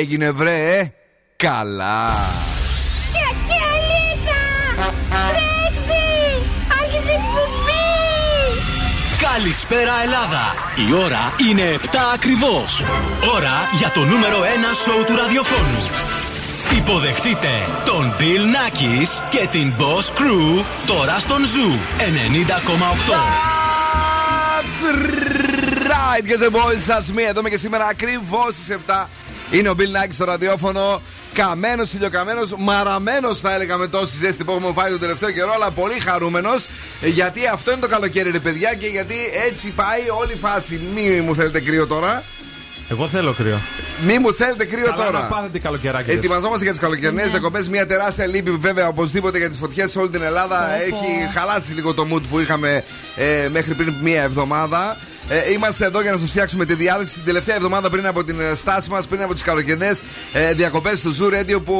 έγινε βρε ε; Καλά. Καλησπέρα Ελλάδα. Η ώρα είναι 7 ακριβώς. Ώρα για το νούμερο 1 σοου του ραδιοφώνου Υποδεχτείτε τον Bill Nackis και την Boss Crew τώρα στον Zoo 90,8 That's right, guys and boys, that's me. Εδώ είμαι και σήμερα ακριβώς στις 7 είναι ο Bill Nike στο ραδιόφωνο. Καμένος, ηλιοκαμένος, μαραμένος θα έλεγα με τόση ζέστη που έχουμε φάει τον τελευταίο καιρό, αλλά πολύ χαρούμενος. Γιατί αυτό είναι το καλοκαίρι, ρε παιδιά, και γιατί έτσι πάει όλη η φάση. Μη μου θέλετε κρύο τώρα. Εγώ θέλω κρύο. Μη μου θέλετε κρύο Καλά τώρα. Να πάθετε καλοκαιράκι. Ετοιμαζόμαστε για τις καλοκαιρινές ναι. διακοπές. Μια τεράστια λύπη βέβαια οπωσδήποτε για τις φωτιές σε όλη την Ελλάδα. Έχει χαλάσει λίγο το mood που είχαμε ε, μέχρι πριν μία εβδομάδα. Ε, είμαστε εδώ για να σας φτιάξουμε τη διάθεση την τελευταία εβδομάδα πριν από την ε, στάση μας, πριν από τις καλοκαιρινές ε, διακοπές του Zoo Radio που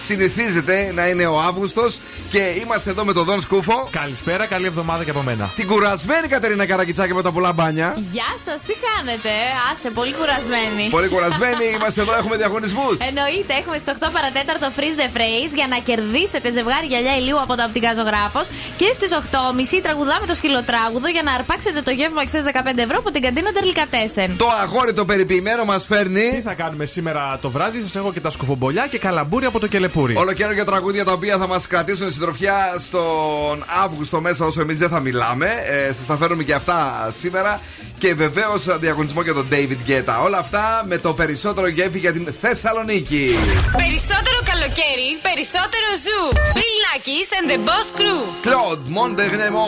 συνηθίζεται να είναι ο Αύγουστος. Και είμαστε εδώ με τον Δον Σκούφο. Καλησπέρα, καλή εβδομάδα και από μένα. Την κουρασμένη Κατερίνα Καρακιτσάκη με τα πολλά μπάνια. Γεια σας, τι κάνετε, άσε, πολύ κουρασμένη. Πολύ κουρασμένη, είμαστε εδώ, έχουμε διαγωνισμούς. Εννοείται, έχουμε στις 8 παρατέταρτο freeze the phrase για να κερδίσετε ζευγάρι γυαλιά ηλίου από το Απτικάζογράφο. Και στις 8.30 τραγουδάμε το σκυλοτράγουδο για να αρπάξετε το γεύμα 615 15 ευρώ από την καντίνα Τερλικατέσεν. Το αγόρι το περιποιημένο μας φέρνει. Τι θα κάνουμε σήμερα το βράδυ, σας έχω και τα σκουφομπολιά και καλαμπούρι από το κελεπούρι. Όλο και για τραγούδια τα οποία θα μας κρατήσουν συντροφιά στον Αύγουστο μέσα όσο εμείς δεν θα μιλάμε. Ε, Σας τα φέρουμε και αυτά σήμερα. Και βεβαίως διαγωνισμό για τον David Guetta. Όλα αυτά με το περισσότερο γέφυ για την Θεσσαλονίκη. Περισσότερο καλοκαίρι, περισσότερο ζου. Bill Nackis and the Boss Crew. Claude Montegnemo,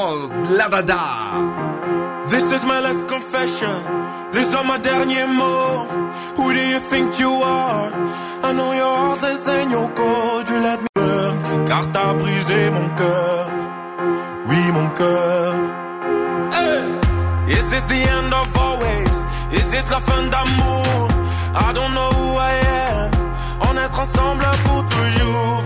la da da. This is my last confession. These are my derniers mots. Who do you think you are? I know your heart is in your code. You let me burn. Car t'as brisé mon cœur. Oui, mon cœur. Is this the end of always? Is this la fin d'amour? I don't know who I am. On est ensemble pour toujours.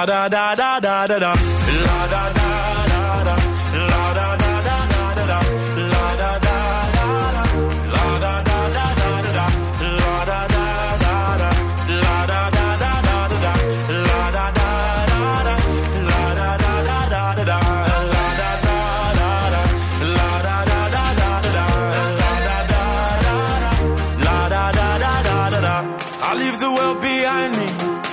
La da da da da da da. La da da da da. La da da da da da da. La da da. I leave the world behind me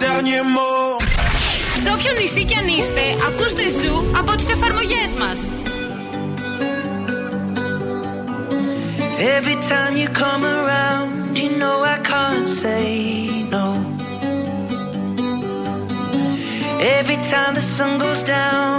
These are my derniers mots. Σε όποιο νησί κι αν είστε, ακούστε ζου από τις εφαρμογές μας. Every time you come around, you know I can't say no. Every time the sun goes down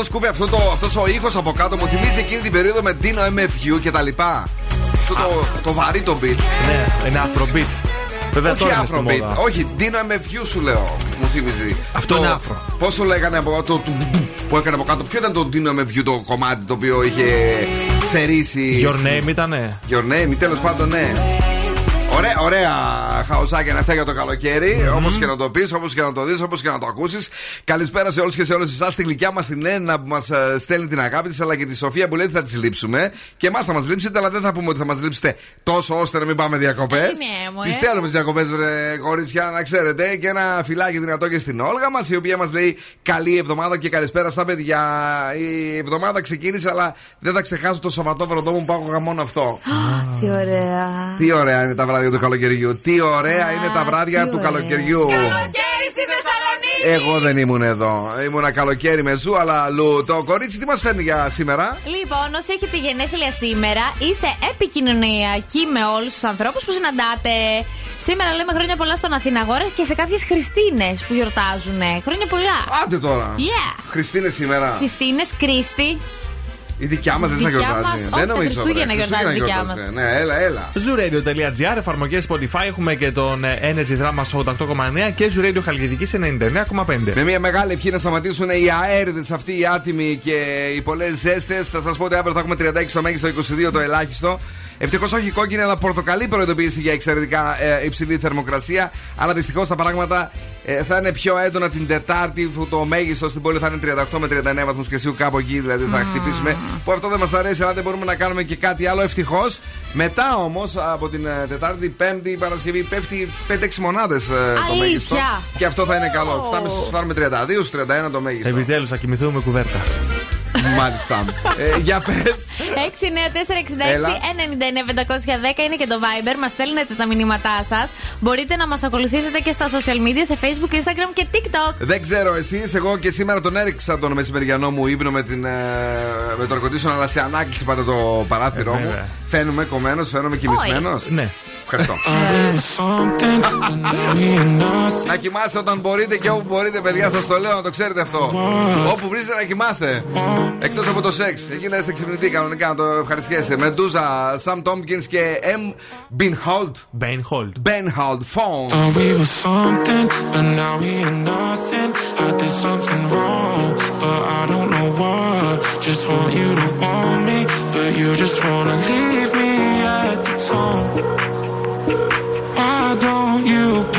Εμένα πάντω Ζω Σκούβε αυτό το, αυτός ο ήχος από κάτω μου θυμίζει εκείνη την περίοδο με Dino MFU και τα λοιπά. Αυτό το, το βαρύ το beat. Ναι, είναι afrobeat. Βέβαια Όχι τώρα είναι στη Afrobeat. μόδα. Όχι, Dino MFU σου λέω. Μου θυμίζει. Αυτό Το- είναι Afro. Πώς το λέγανε από το, το, που έκανε από κάτω. Ποιο ήταν το Dino MFU το κομμάτι το οποίο είχε θερήσει. Your name ήτανε; Your name, τέλος πάντων, ναι. Ωραία, ωραία χαοσάκια είναι αυτά για το καλοκαίρι. Όπως και να το πεις, όπως και να το δεις, όπως και να το ακούσεις. Καλησπέρα σε όλους και σε όλες εσάς. Τη γλυκιά μας την Ένα που μας στέλνει την αγάπη της, αλλά και τη Σοφία που λέει ότι θα τη λείψουμε. Και εμάς θα μας λείψετε, αλλά δεν θα πούμε ότι θα μας λείψετε τόσο ώστε να μην πάμε διακοπές. Ναι, μωρέ. Τις θέλουμε τις διακοπές, κορίτσια, να ξέρετε. Και ένα φυλάκι δυνατό και στην Όλγα μας, η οποία μας λέει καλή εβδομάδα και καλησπέρα στα παιδιά. Η εβδομάδα ξεκίνησε, αλλά δεν θα ξεχάσω το Σαββατόβραδό μου που άκουγα μόνο αυτό. Τι ωραία. Τι ωραία είναι τα βράδια του καλοκαιριού. Τι ωραία είναι τα βράδια τι του ωραία. καλοκαιριού. Καλοκαίρι στη Θεσσαλονίκη! Εγώ δεν ήμουν εδώ. Ήμουνα καλοκαίρι με ζου, αλλά αλλού. Το κορίτσι τι μας φέρνει για σήμερα; Λοιπόν, όσοι έχετε γενέθλια σήμερα, είστε επικοινωνιακοί με όλους τους ανθρώπους που συναντάτε. Σήμερα λέμε χρόνια πολλά στον Αθηναγόρα και σε κάποιες Χριστίνες που γιορτάζουν. Χρόνια πολλά. Άντε τώρα. Yeah. Χριστίνες σήμερα. Χριστίνες, Κρίστη. Η δικιά μας δεν θα Δικιά γιορτάζει. μας, όχι, δεν τα νομίζω. Χριστούγεννα βρε. γιορτάζει δικιά γιορτάζει. Ναι, έλα, έλα. Zooradio.gr, εφαρμογές Spotify, έχουμε και τον ε, Energy Drama 88,9 και Zooradio Χαλκιδικής 99,5. Με μια μεγάλη ευχή να σταματήσουν οι αέριδες αυτοί οι άτιμοι και οι πολλές ζέστες. Θα σας πω ότι αύριο θα έχουμε 36 το μέγιστο, 22 το ελάχιστο. Ευτυχώς όχι κόκκινη, αλλά πορτοκαλί προειδοποίηση για εξαιρετικά ε, υψηλή θερμοκρασία. Αλλά δυστυχώς τα πράγματα ε, θα είναι πιο έντονα την Τετάρτη, που το μέγιστο στην πόλη θα είναι 38 με 39 βαθμούς Κελσίου, κάπου εκεί δηλαδή θα χτυπήσουμε. Που αυτό δεν μας αρέσει, αλλά δεν μπορούμε να κάνουμε και κάτι άλλο ευτυχώς. Μετά όμως από την ε, Τετάρτη, Πέμπτη, Παρασκευή πέφτει 5-6 μονάδες το Αλήθεια. μέγιστο. Και αυτό θα είναι καλό. Ω. Φτάμε, φτάνουμε 32 στους 31 το μέγιστο. Επιτέλους, θα κοιμηθούμε με κουβέρτα. Μάλιστα. ε, για πες. 694-66-99-510 είναι και το Viber. Μας στέλνετε τα μηνύματά σας. Μπορείτε να μας ακολουθήσετε και στα social media σε Facebook, Instagram και TikTok. Δεν ξέρω εσείς, εγώ και σήμερα τον έριξα τον μεσημεριανό μου ύπνο με, την, ε, με το αρκοντήσιο, αλλά σε ανάκληση πάντα το παράθυρό Ε, μου. βέβαια. Φαίνομαι κομμένος, φαίνομαι κοιμισμένος. Ναι. Να κοιμάστε όταν μπορείτε και όπου μπορείτε, παιδιά σας. Το λέω να το ξέρετε αυτό. Όπου βρίσκετε να κοιμάστε. Εκτός από το σεξ. Εκείνε είστε ξυπνητοί κανονικά, να το ευχαριστέσαι. Μεντούζα, Σαμ Τόμπιν και M. Μπινχολτ. Μπινχολτ. Μπινχολτ, phone.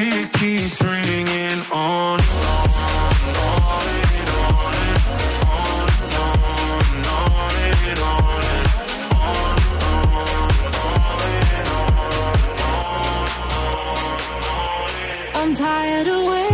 It keeps ringing on. I'm tired of waiting.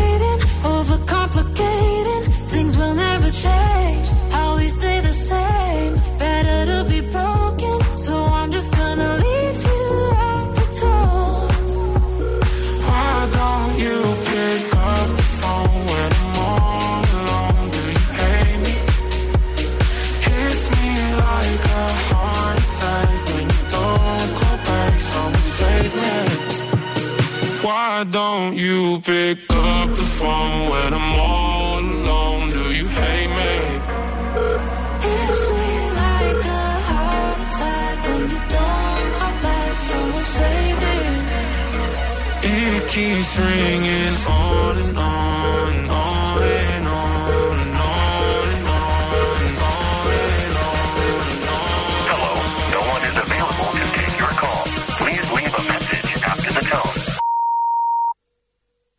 Don't you pick up the phone when I'm all alone? Do you hate me? Like a heart attack when you don't back. It keeps ringing on and on.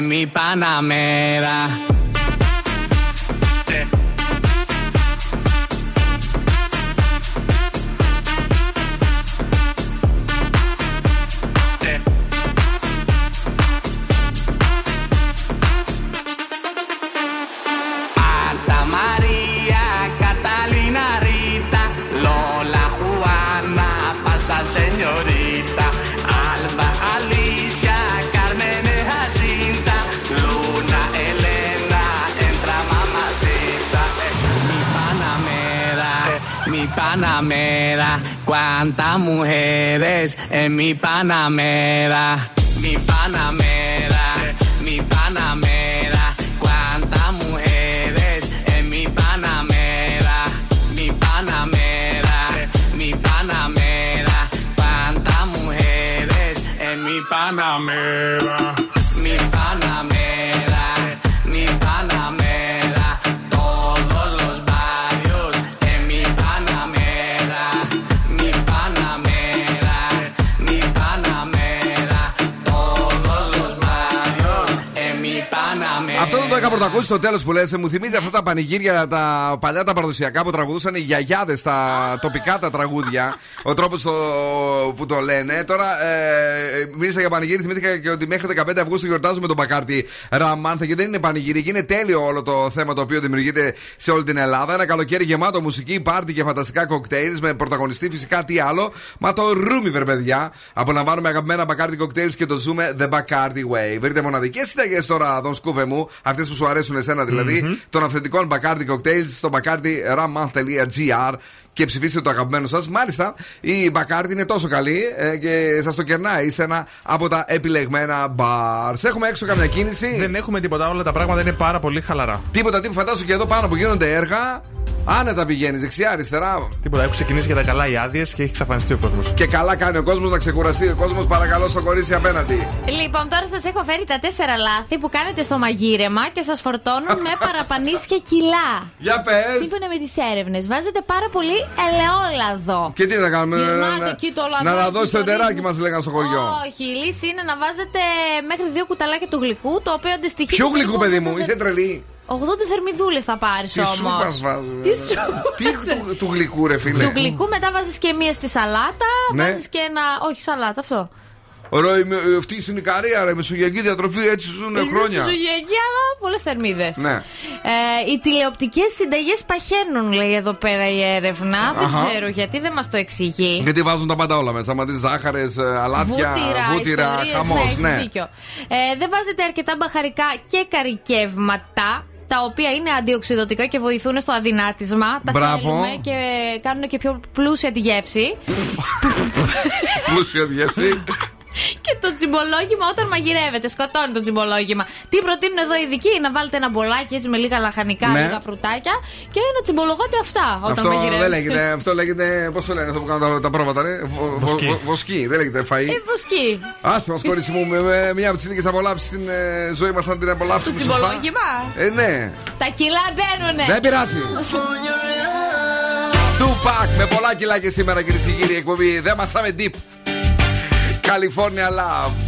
Mi Panamera. tantas mujeres en mi Panamera. Πρωτακούσει στο τέλος που λες. Μου θυμίζει αυτά τα πανηγύρια, τα παλιά τα παραδοσιακά που τραγουδούσαν οι γιαγιάδες στα τοπικά τα τραγούδια. Ο τρόπος που το λένε. Τώρα ε, μίλησα για πανηγύρι. Θυμήθηκα και ότι μέχρι 15 Αυγούστου γιορτάζουμε τον Μπακάρτη Ραμάνθα και δεν είναι πανηγύρι. Είναι τέλειο όλο το θέμα το οποίο δημιουργείται σε όλη την Ελλάδα. Ένα καλοκαίρι γεμάτο μουσική, πάρτι και φανταστικά κοκτέιλς με πρωταγωνιστή φυσικά τι άλλο. Μα το ρούμιβερ, παιδιά. Απολαμβάνουμε αγαπημένα Μπακάρτι κοκτέιλς και το ζούμε The Bacardi Way. Βρείτε μοναδικές συνταγές τώρα, τον σκούβε μου, αυτές που σου αρέσουν εσένα δηλαδή, των αυθεντικών Bacardi Cocktails στο bacardiramouth.gr και ψηφίστε το αγαπημένο σας. Μάλιστα, η Bacardi είναι τόσο καλή ε, και σας το κερνάει σε ένα από τα επιλεγμένα bars. Έχουμε έξω καμιά κίνηση. Δεν έχουμε τίποτα, όλα τα πράγματα είναι πάρα πολύ χαλαρά. Τίποτα, τίποτα. Φαντάσου και εδώ πάνω που γίνονται έργα. Άνετα πηγαίνεις δεξιά, αριστερά. Τίποτα, έχουν ξεκινήσει για τα καλά οι άδειες και έχει εξαφανιστεί ο κόσμος. Και καλά κάνει ο κόσμος να ξεκουραστεί. Ο κόσμος παρακαλώ στο κορίτσι απέναντι. Λοιπόν, τώρα σας έχω φέρει τα τέσσερα λάθη που κάνετε στο μαγείρεμα και σας φορτώνουν με παραπανίσια κιλά. Για πες. Σύμφωνα με τις έρευνες, βάζετε πάρα πολύ ελαιόλαδο. Και τι θα κάνουμε, Γυρνάτε να, εκεί το να, λαδάκι, να δώσει το το εντεράκι ρίχνετε. μας, λέγανε στο χωριό. Όχι, η λύση είναι να βάζετε μέχρι δύο κουταλάκια του γλυκού, το οποίο αντιστοιχεί. Ποιο σε γλυκού, περίπου παιδί μου, 80 είσαι τρελή. 80 θερμιδούλες θα πάρεις Τι όμως. σούπα βάζουμε. Τι σούπα. Τι του, του γλυκού, ρε φίλε. Του γλυκού μετά βάζεις και μία στη σαλάτα. Ναι. Βάζεις και ένα. Όχι σαλάτα, αυτό. Ωραία, είμαι- ε, αυτή στην Ικαρία, ρε, μεσογειακή διατροφή, έτσι ζουν χρόνια. Ζωγιακή, αλλά πολλές θερμίδες. Ναι. Ε, οι τηλεοπτικές συνταγές παχαίνουν, λέει εδώ πέρα η έρευνα. Αχα. Δεν ξέρω γιατί, δεν μας το εξηγεί. Γιατί βάζουν τα πάντα όλα μέσα. Μα δει ζάχαρες, αλάτια, Βούτυρα, βούτυρα, ιστορίες, χαμός. ναι, έχεις Ναι. δίκιο. Ε, δεν βάζετε αρκετά μπαχαρικά και καρικεύματα. Τα οποία είναι αντιοξυδοτικά και βοηθούν στο αδυνάτισμα. Τα Μπράβο. θέλουμε και κάνουν και πιο πλούσια τη γεύση. Πλούσια διεύθυνση. Και το τσιμπολόγημα όταν μαγειρεύετε. Σκοτώνει το τσιμπολόγημα. Τι προτείνουν εδώ οι ειδικοί, να βάλετε ένα μπολάκι έτσι με λίγα λαχανικά, Ναι. λίγα φρουτάκια και να τσιμπολογάτε αυτά όταν Αυτό μαγειρεύετε. δεν λέγεται. Αυτό λέγεται. Πώς το λένε αυτό που κάνουν τα, τα πρόβατα, ρε; Βο- βο- Βοσκή. βο- Βοσκή, δεν λέγεται φαΐ. Ε, βοσκή. Άσε μας, κορίτσι μου, με, με μια από τις λίγες απολαύσεις στην ε, ζωή μας να την Το απολαύσουμε. σωστά; τσιμπολόγημα. Ε, ναι. Τα κιλά μπαίνουνε. Δεν πειράζει. Tupac με πολλά κιλάκια σήμερα κυρίες και κύριοι εκπομπή. Δεν μασάμε deep. California Love.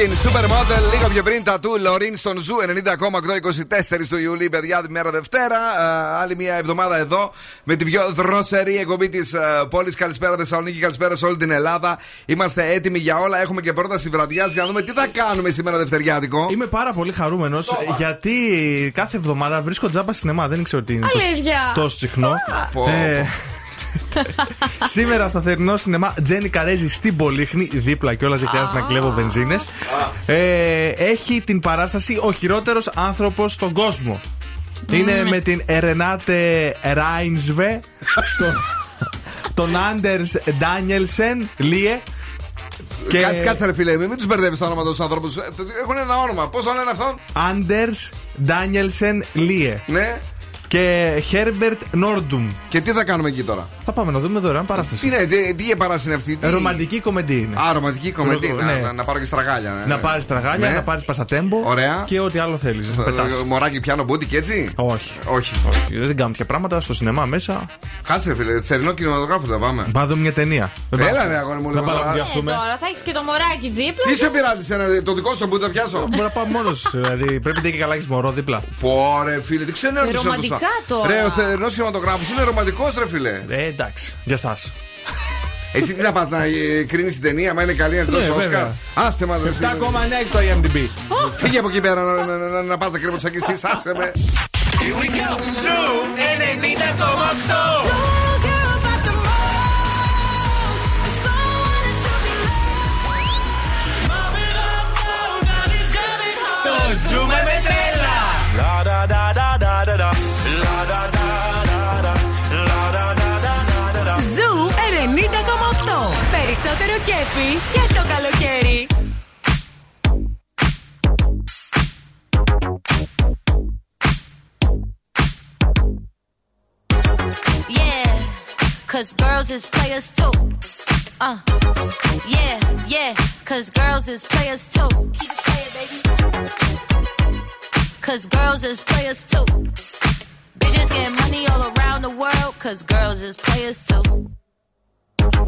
Måneskin, Supermodel, λίγο πιο πριν Tattoo, Loreen στον Zoo 90,8, 24 του Ιουλίου, παιδιά, τη μέρα Δευτέρα. Α, άλλη μια εβδομάδα εδώ με την πιο δροσερή εκπομπή της πόλης. Καλησπέρα Θεσσαλονίκη, καλησπέρα σε όλη την Ελλάδα. Είμαστε έτοιμοι για όλα. Έχουμε και πρόταση βραδιάς για να δούμε τι θα κάνουμε σήμερα Δευτεριάτικο. Είμαι πάρα πολύ χαρούμενος γιατί κάθε εβδομάδα βρίσκω τζάμπα σινεμά. Δεν ξέρω τι είναι τόσο, Αλήθεια. τόσο συχνό. Πω, Ε, Σήμερα στο θερινό σινεμά Τζένι Καρέζη στην Πολύχνη, δίπλα κιόλας δεν χρειάζεται να κλέβω βενζίνες. Ε, έχει την παράσταση Ο χειρότερος άνθρωπος στον κόσμο. Είναι με την Ερενάτε Ράινσβε, τον- τον Άντερ Ντάνιελσεν, Λίε. Και Κάτσε, κάτσε ρε φίλε, μην τους μπερδεύεις τα όνομα τους ανθρώπου. Έχουν ένα όνομα. Πώς το λένε αυτόν, Άντερ Ντάνιελσεν Λίε. Ναι. Και Χέρμπερτ Νόρντουμ. Και τι θα κάνουμε εκεί τώρα; Θα πάμε να δούμε δωρεάν Τι παράσταση. είναι, τι, τι παράσταση είναι αυτή. τι- Ρομαντική κομμεντή είναι. Α, ρομαντική κομμεντή. Ρο- Να, ναι. να, να πάρω και στραγάλια. ναι. Να πάρεις τραγάλια, Ναι. να πάρεις πασατέμπο. Ωραία. Και ό,τι άλλο θέλεις. Να Ε, πετάς. Μωράκι πιάνω μπούτι και έτσι; Όχι. Όχι. Όχι, δεν κάνουμε τέτοια πράγματα στο σινεμά μέσα. Κάτσε ρε φίλε, θερινό κινηματογράφο θα πάμε. Πάμε να δούμε μια ταινία. Δεν Έλα, πάμε. ρε, αγόρι μου, Να λίγο πάμε να τώρα. Ε, βιαστούμε. τώρα θα έχεις και το μωράκι δίπλα. Τι σε πειράζει ένα, το δικό σου το μπούτι θα πιάσω; Μπορεί να πάω μόνος. Δηλαδή πρέπει να έχει καλά έχεις μωρό δίπλα. Πόρε φίλε, τι ξενέρωσε Ε, ρομαντικά τώρα. Ρε, ο θερινό κινηματογράφο είναι ρομαντικός, ρε φίλε. Ε, εντάξει, για εσάς. Εσύ τι θα πας να κρίνεις την ταινία, μα είναι καλή να τη δώσεις Ναι, Όσκαρ; βέβαια. Άσε μα, ρε, εσύ. 7,9 στο IMDb. Φύγε από εκεί πέρα να, να, να, να πας να κρύβω τσακιστή, άσε με. Το ζούμε με Περισσότερο κέφι και το καλοκαίρι. Yeah, cause girls is players too. Uh, yeah, yeah, cause girls is players too. Keep it playing, baby. Cause girls is players too. Bitches getting money all around the world, cause girls is players too.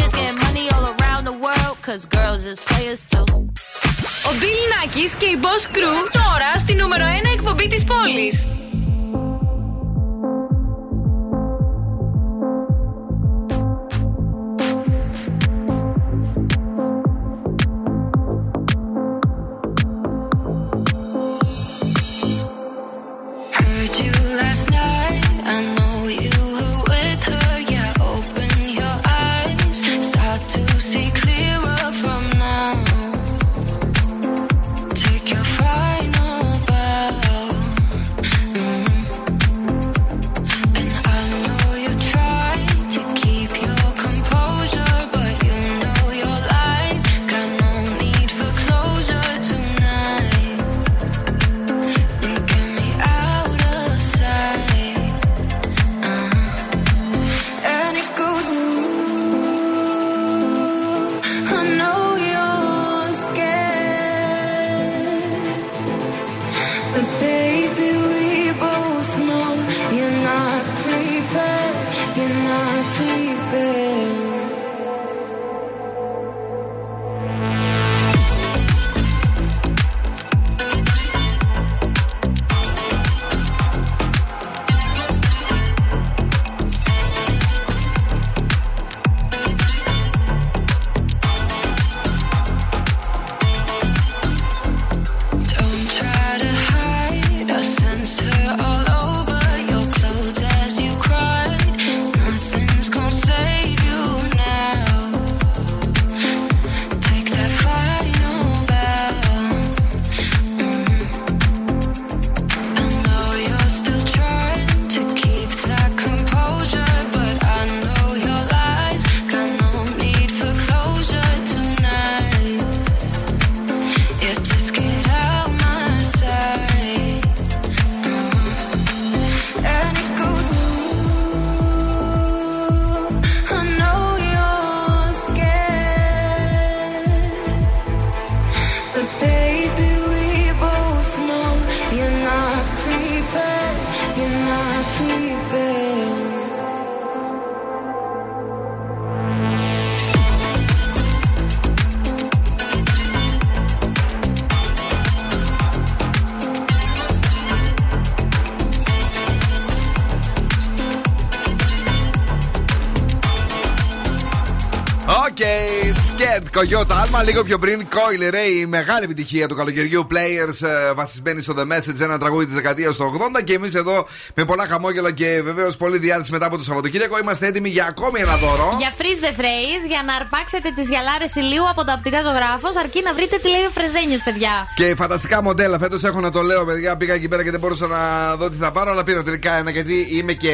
Bitches getting money all around the world, cause girls is players too. Ο Bill Nackis και η Boss Crew τώρα στη νούμερο 1 εκπομπή της πόλης. Κογιώτα, άλμα λίγο πιο πριν. Coil Ray, η μεγάλη επιτυχία του καλοκαιριού Players, ε, βασισμένη στο The Message, ένα τραγούδι της δεκαετίας του 80. Και εμείς εδώ με πολλά χαμόγελα και βεβαίως πολλή διάθεση μετά από το Σαββατοκύριακο είμαστε έτοιμοι για ακόμη ένα δώρο. Για freeze the phrase, για να αρπάξετε τις γυαλάρες ηλίου από το οπτικά ζωγράφος, αρκεί να βρείτε τι λέει ο Φρεζένιος, παιδιά. Και φανταστικά μοντέλα. Φέτος έχω να το λέω, παιδιά. Πήγα εκεί πέρα και δεν μπορούσα να δω τι θα πάρω, αλλά πήρα τελικά ένα γιατί είμαι και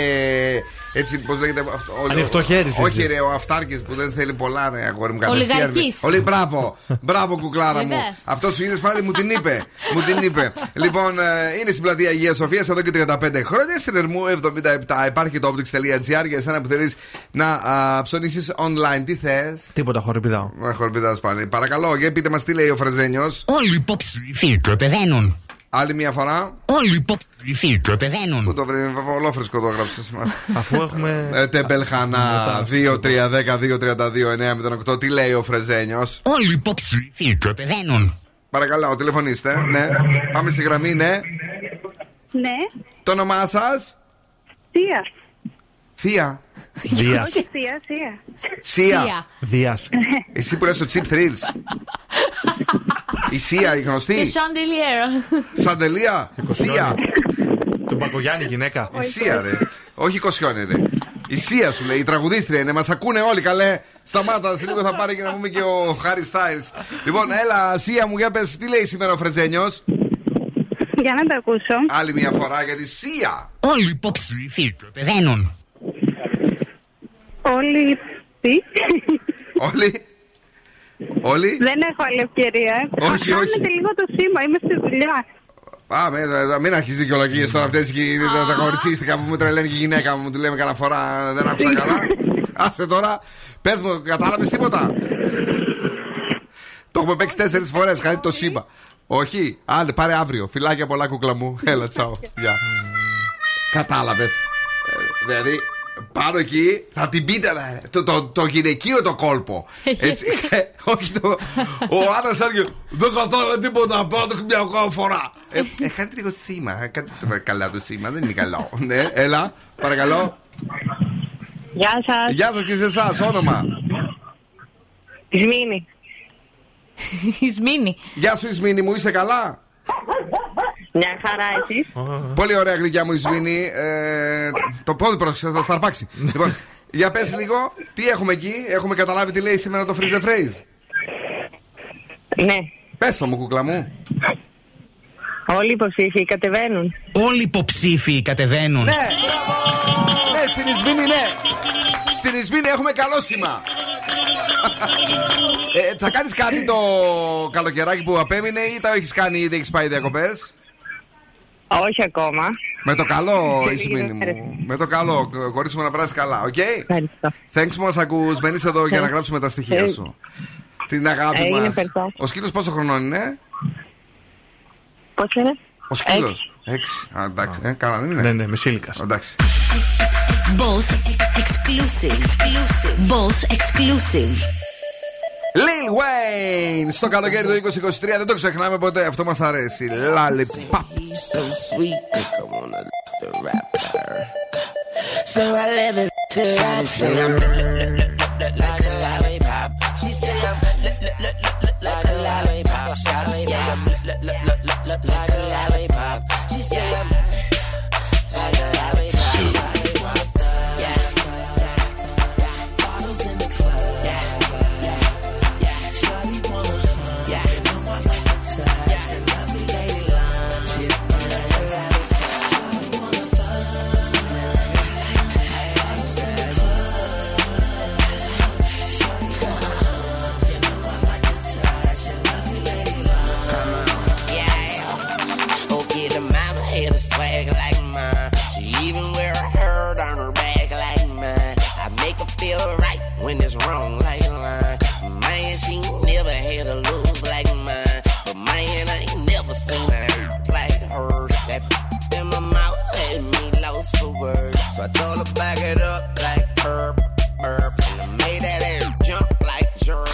Έτσι, πώς λέγεται αυτό. ο- Ανοιχτό χέρι, Όχι, εσύ. ρε, ο αυτάρκης που δεν θέλει πολλά, ρε, αγόρι μου. Ο κατευθείαν, λιγαρκής. ρε. Όλοι, μπράβο. Μπράβο, κουκλάρα μου. Είδες. Αυτός σου είδες πάλι, μου την είπε. μου την είπε. Λοιπόν, ε, είναι στην πλατεία Αγίας Σοφίας εδώ και 35 χρόνια. Στην Ερμού 77. Υπάρχει το optics.gr για εσένα που θέλεις να ψωνίσεις online. Τι θες; Τίποτα χορυπηδάω. Να χορπιδά πάλι. Παρακαλώ, για πείτε μας τι λέει ο Φρεζένιος. Όλοι οι υποψήφοι κατεβαίνουν. Άλλη μια φορά. Όλοι οι υποψήφοι κατεβαίνουν. Πού το βρει, ολόφρεσκο το έγραψες. Αφού έχουμε. Ε, Τεμπελχανά 2-3-10-2-32-9-08. Τι λέει ο Φρεζένιος; Όλοι οι υποψήφοι κατεβαίνουν. Παρακαλώ, τηλεφωνήστε. Ναι. Πάμε στη γραμμή, ναι. Ναι, Το όνομά σας; Θεία. Θεία. Δίας. Όχι Θεία, Θεία. Σία. Δίας. Εσύ που λες το Chip Thrills. Η Σία, η Και γνωστή. Chandelier. Σαντελία. Σία. Του Μπακογιάννη γυναίκα. Η Σία, ρε. Όχι Κοσιόνι, ρε. Η Σία σου λέει, η τραγουδίστρια είναι. Μας ακούνε όλοι καλέ. Σταμάτα, σε λίγο θα πάρει και να πούμε και ο Χάρι Στάιλς. Λοιπόν, έλα, Σία μου, για πες, τι λέει σήμερα ο Φρετζένιο. Για να το ακούσω. Άλλη μια φορά για τη Σία. Όλοι οι υποψήφοι κατεβαίνουν. Όλοι. Τι; Όλοι. Όλοι. Δεν έχω άλλη ευκαιρία. Όχι, όχι. Κάνετε λίγο το σήμα, είμαι στη δουλειά. Πάμε, ε, ε, μην αρχίσει δικαιολογίες τώρα αυτές και τα, τα κοριτσίστικα που μου τρελαίνει και η γυναίκα μου. Του λέμε κανένα φορά δεν άκουσα καλά. Άσε τώρα, πες μου, κατάλαβες τίποτα; Το έχουμε παίξει τέσσερις φορές, χάρη το σύμπα. Όχι, άντε πάρε αύριο. Φιλάκια πολλά κούκλα μου. Έλα, τσάω. Γεια. Κατάλαβες. Δηλαδή, πάνω εκεί θα την πείτε ρε, το, το, το γυναικείο το κόλπο. Έτσι. Ε, Όχι το. Ο άντρας έλεγε Δεν κατάλαβε τίποτα. Πάω το μια ακόμα φορά. Ε, ε, κάντε λίγο σήμα. ε, Κάντε το καλά το σήμα. Δεν είναι καλό. Ναι, έλα, παρακαλώ. Γεια σας. Γεια σας και σε εσάς, όνομα. Ισμήνη. Ισμήνη. Γεια σου, Ισμήνη μου, είσαι καλά; Μια χαρά εσείς. Πολύ ωραία γλυκιά μου, Ισμήνη. Ε, το πόδι πρόσεξε, θα στα αρπάξει. λοιπόν, για πες λίγο, τι έχουμε εκεί. Έχουμε καταλάβει τι λέει σήμερα το freeze the phrase. Ναι. Πες το μου, κούκλα μου. Όλοι οι υποψήφοι κατεβαίνουν. Όλοι οι υποψήφοι κατεβαίνουν. Ναι! Ναι, στην Ισμήνη, ναι! Στην Ισμήνη έχουμε καλό σήμα. ε, θα κάνεις κάτι το καλοκαιράκι που απέμεινε ή τα έχεις κάνει ήδη έχεις πάει διακοπές; Όχι ακόμα. Με το καλό, Σε Ισμήνη λίγες μέρες. μου. Με το καλό. Χωρίσουμε να περάσει καλά, οκ; Ευχαριστώ. Thanks που μας ακούς. Μένεις εδώ για να γράψουμε τα στοιχεία Ε, σου. Την αγάπη έγινε, μας. ευχαριστώ. Ο σκύλος πόσο χρονών είναι; Πώς είναι; Ο σκύλος. Έξι. Α, εντάξει. Ε, καλά δεν είναι. Ναι, ναι, μεσήλικας. Εντάξει. Boss exclusive. exclusive. Boss exclusive. Lil Wayne στο καλοκαίρι του 2023 δεν το ξεχνάμε ποτέ. Αυτό μας αρέσει. Lollipop. so sweet. Come on, the rap her. So I let it Shawty say I'm like a lollipop. She say I'm like a lollipop. Shawty say I'm like a lollipop. Wrong like line. Man, she never had a lose like mine. But man, I ain't never seen a hurt like her. That in my mouth had me lost for words. So I told her back it up like herb, herb. And I made that ass jump like jerk,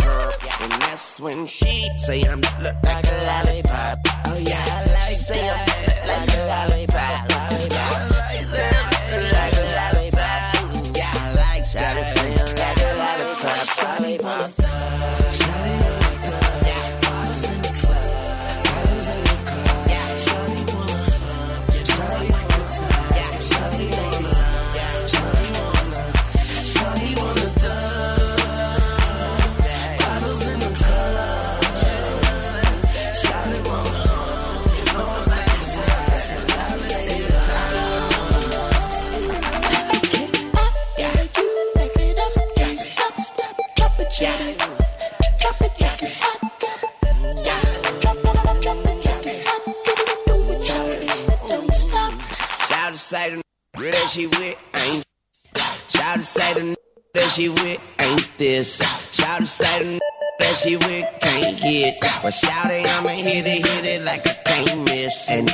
jerk. And that's when she say I'm look like a lollipop. Oh yeah, I like she say I'm like a lollipop. lollipop. She say I'm like a lollipop. Yeah, I like that. Say I'm like 对吧。she with ain't. Shout to say the that she with ain't this. Shout to say the that she with can't get. But shout it, I'ma hit it, hit it like I can't miss. And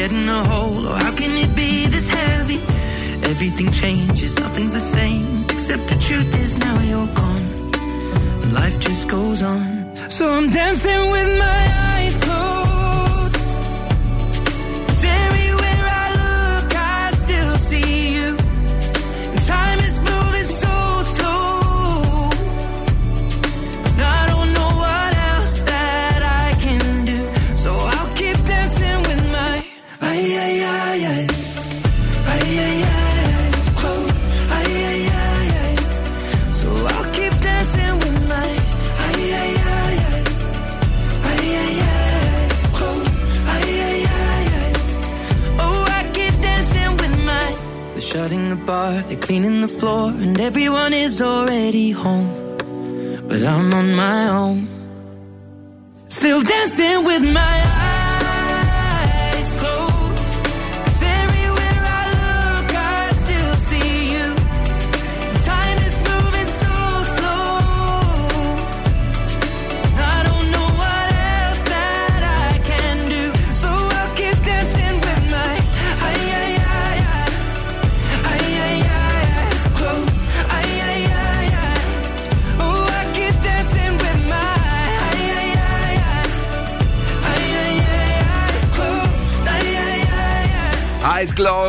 getting a hold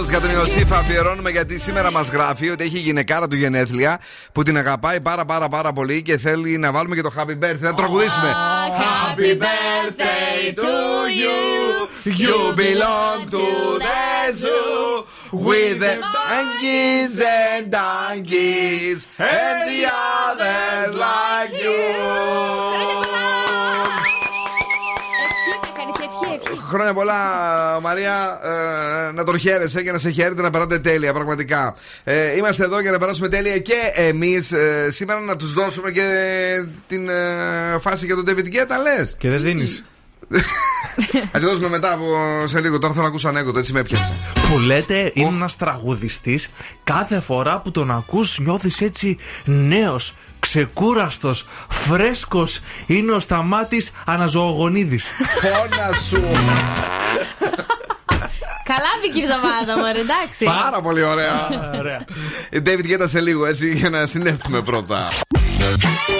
για τον Ιωσήφ αφιερώνουμε γιατί σήμερα μας γράφει ότι έχει γυναικάρα του γενέθλια που την αγαπάει πάρα πάρα πάρα πολύ και θέλει να βάλουμε και το happy birthday. Θα τραγουδήσουμε. Happy birthday to you. You belong to the zoo with the monkeys and donkeys and the others like you. Χρόνια πολλά, Μαρία. Ε, να τον χαίρεσαι και να σε χαίρετε να περάτε τέλεια, πραγματικά. Ε, είμαστε εδώ για να περάσουμε τέλεια και εμείς. σήμερα να τους δώσουμε και την ε, φάση για τον David Guetta, λες. Και δεν δίνεις. Θα τη δώσουμε μετά από σε λίγο. Τώρα θέλω να ακούσω ανέκδοτο, έτσι με έπιασε. Που λέτε είναι ένας τραγουδιστής. Κάθε φορά που τον ακούς, νιώθεις έτσι νέος, ξεκούραστο, φρέσκο. Είναι ο σταμάτη Αναζωογονίδη. Πόνα σου. Καλά μπήκε η εβδομάδα μου, εντάξει. Πάρα πολύ ωραία. Ωραία. Ε, David Guetta σε λίγο, έτσι, για να συνέλθουμε πρώτα. Και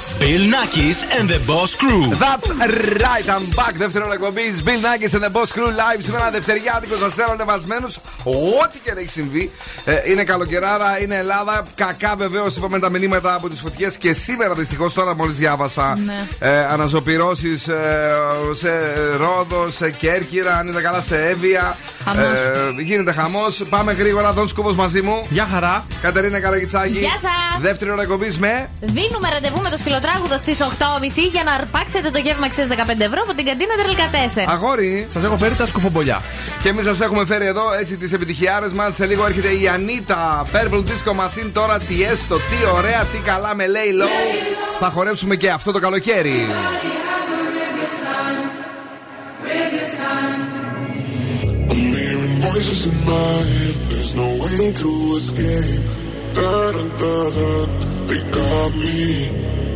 Bill Nackis and the Boss Crew. That's right, I'm back. Δεύτερο εκπομπής Bill Nackis and the Boss Crew live. Σήμερα δευτεριάτικος αστέρων ανεβασμένους. Ό,τι και να έχει συμβεί. Ε, είναι καλοκαιράρα, είναι Ελλάδα. Κακά βεβαίως είπαμε τα μηνύματα από τις φωτιές και σήμερα δυστυχώς τώρα μόλις διάβασα. Ναι. Ε, Αναζωπηρώσεις σε Ρόδο, σε Κέρκυρα, αν είναι καλά σε Εύβοια. Χαμός. Ε, γίνεται χαμός. Πάμε γρήγορα. Δόν Σκούβο μαζί μου. Γεια χαρά. Κατερίνα Καραγιτσάκη. Γεια σας. Δεύτερη ώρα εκπομπής με. Δίνουμε ραντεβού με το σκυλοτράγουδο στι 8.30 για να αρπάξετε το γεύμα αξίας 15 ευρώ από την καντίνα Τερλικατέσεν. Αγόρι. Σας έχω φέρει τα σκουφομπολιά. Και εμείς σας έχουμε φέρει εδώ έτσι τις επιτυχιάρες μας. Σε λίγο έρχεται η Ανίτα Purple Disco Machine. Τώρα τι έστω, τι ωραία, τι καλά με Lay Low. Θα χορέψουμε και αυτό το καλοκαίρι. I'm hearing voices in my head. There's no way to escape. Da da da da. They got me.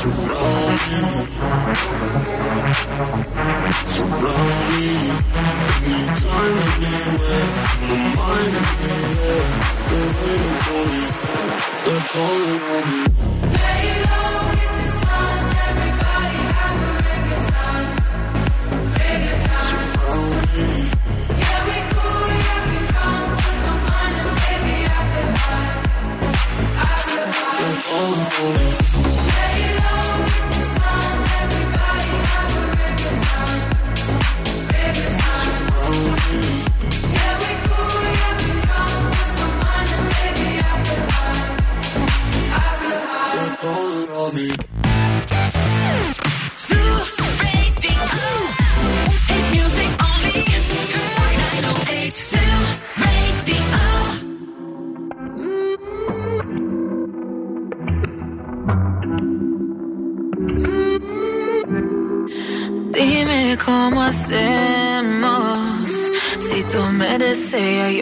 Surround me, surround me. Anywhere. They're waiting for me, they're calling on me. Lay low with the sun, everybody a reggae time, time. Surround me. Yeah, we cool, drunk, baby, I I me. Me.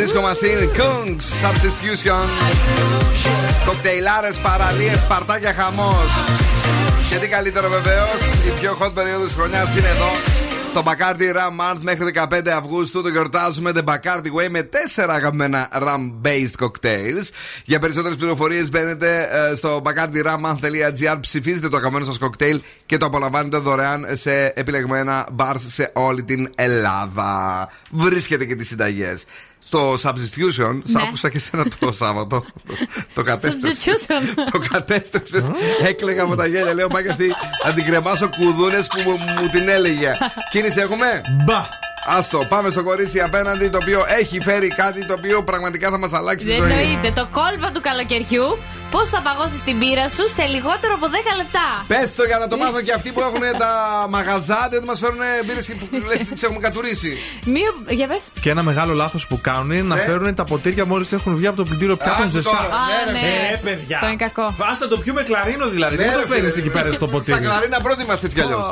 Disco Machine, Kungs, Substitution. Κοκτέιλάρες, παραλίες, παρτάκια, χαμός. Και τι καλύτερο βεβαίως, η πιο hot περίοδος της χρονιάς είναι εδώ. Το Bacardi Ram Month μέχρι 15 Αυγούστου το γιορτάζουμε The Bacardi Way με 4 αγαπημένα Ram based cocktails. Για περισσότερες πληροφορίες μπαίνετε ε, στο bacardirammonth.gr, ψηφίζετε το αγαπημένο σας κοκτέιλ και το απολαμβάνετε δωρεάν σε επιλεγμένα bars σε όλη την Ελλάδα. Βρίσκετε και τις συνταγές. Στο Substitution, σ' Ναι. άκουσα και σένα το Σάββατο. το κατέστρεψες. Substitution. το κατέστρεψες. Έκλαιγα από τα γέλια. Λέω πάει αυτή να την κρεμάσω κουδούνες που μου, μου την έλεγε. Κίνηση έχουμε; Μπα. Άστο, πάμε στο κορίτσι απέναντι το οποίο έχει φέρει κάτι το οποίο πραγματικά θα μας αλλάξει τη Δεν ζωή. εννοείται. Το κόλπο του καλοκαιριού. Πώς θα παγώσει την πύρα σου σε λιγότερο από 10 λεπτά. Πες το για να το μάθουν και αυτοί που έχουν τα μαγαζά, δεν μας φέρουν μπύρε που λες τις έχουμε κατουρίσει. Μία. Για πες. Και ένα μεγάλο λάθος που κάνουν είναι να Ναι. φέρουν τα ποτήρια μόλις έχουν βγει από το πλυντήριο πια έχουν Άκου ζεστά. τώρα, ναι, ρε, ναι. Ε, παιδιά. Το είναι κακό. Βάστα το πιούμε κλαρίνο δηλαδή. Ναι, Δεν ρε, το φέρει φίλε. εκεί πέρα στο Στα ποτήρι. κλαρίνα πρώτοι είμαστε έτσι κι αλλιώς.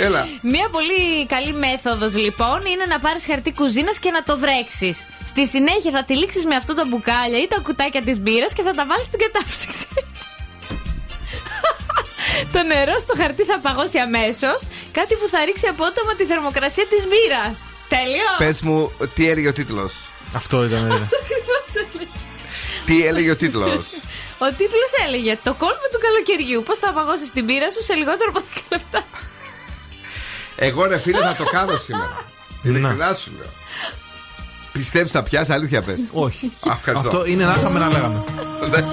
Έλα. Μία πολύ καλή μέθοδος λοιπόν είναι να πάρεις χαρτί κουζίνας και να το βρέξεις. Στη συνέχεια θα τυλίξει με αυτό τα μπουκάλια ή τα κουτάκια της μπύρας και θα τα βάλεις στην κατάψυξη. το νερό στο χαρτί θα παγώσει αμέσως, κάτι που θα ρίξει απότομα τη θερμοκρασία της μπύρας. Τέλειος! Πες μου, τι έλεγε ο τίτλος; Αυτό ήταν. ναι. Αυτό ακριβώς έλεγε. Τι έλεγε ο τίτλος; Ο τίτλος έλεγε Το κόλπο του καλοκαιριού. Πώς θα παγώσεις την μπύρα σου σε λιγότερο από 10 λεπτά. Εγώ ρε φίλε θα το κάνω σήμερα. Ειλικρινά σου λέω. Πιστεύεις θα πιάσει, αλήθεια πες. Όχι. Ευχαριστώ. Αυτό είναι να είχαμε να λέγαμε. Δεν-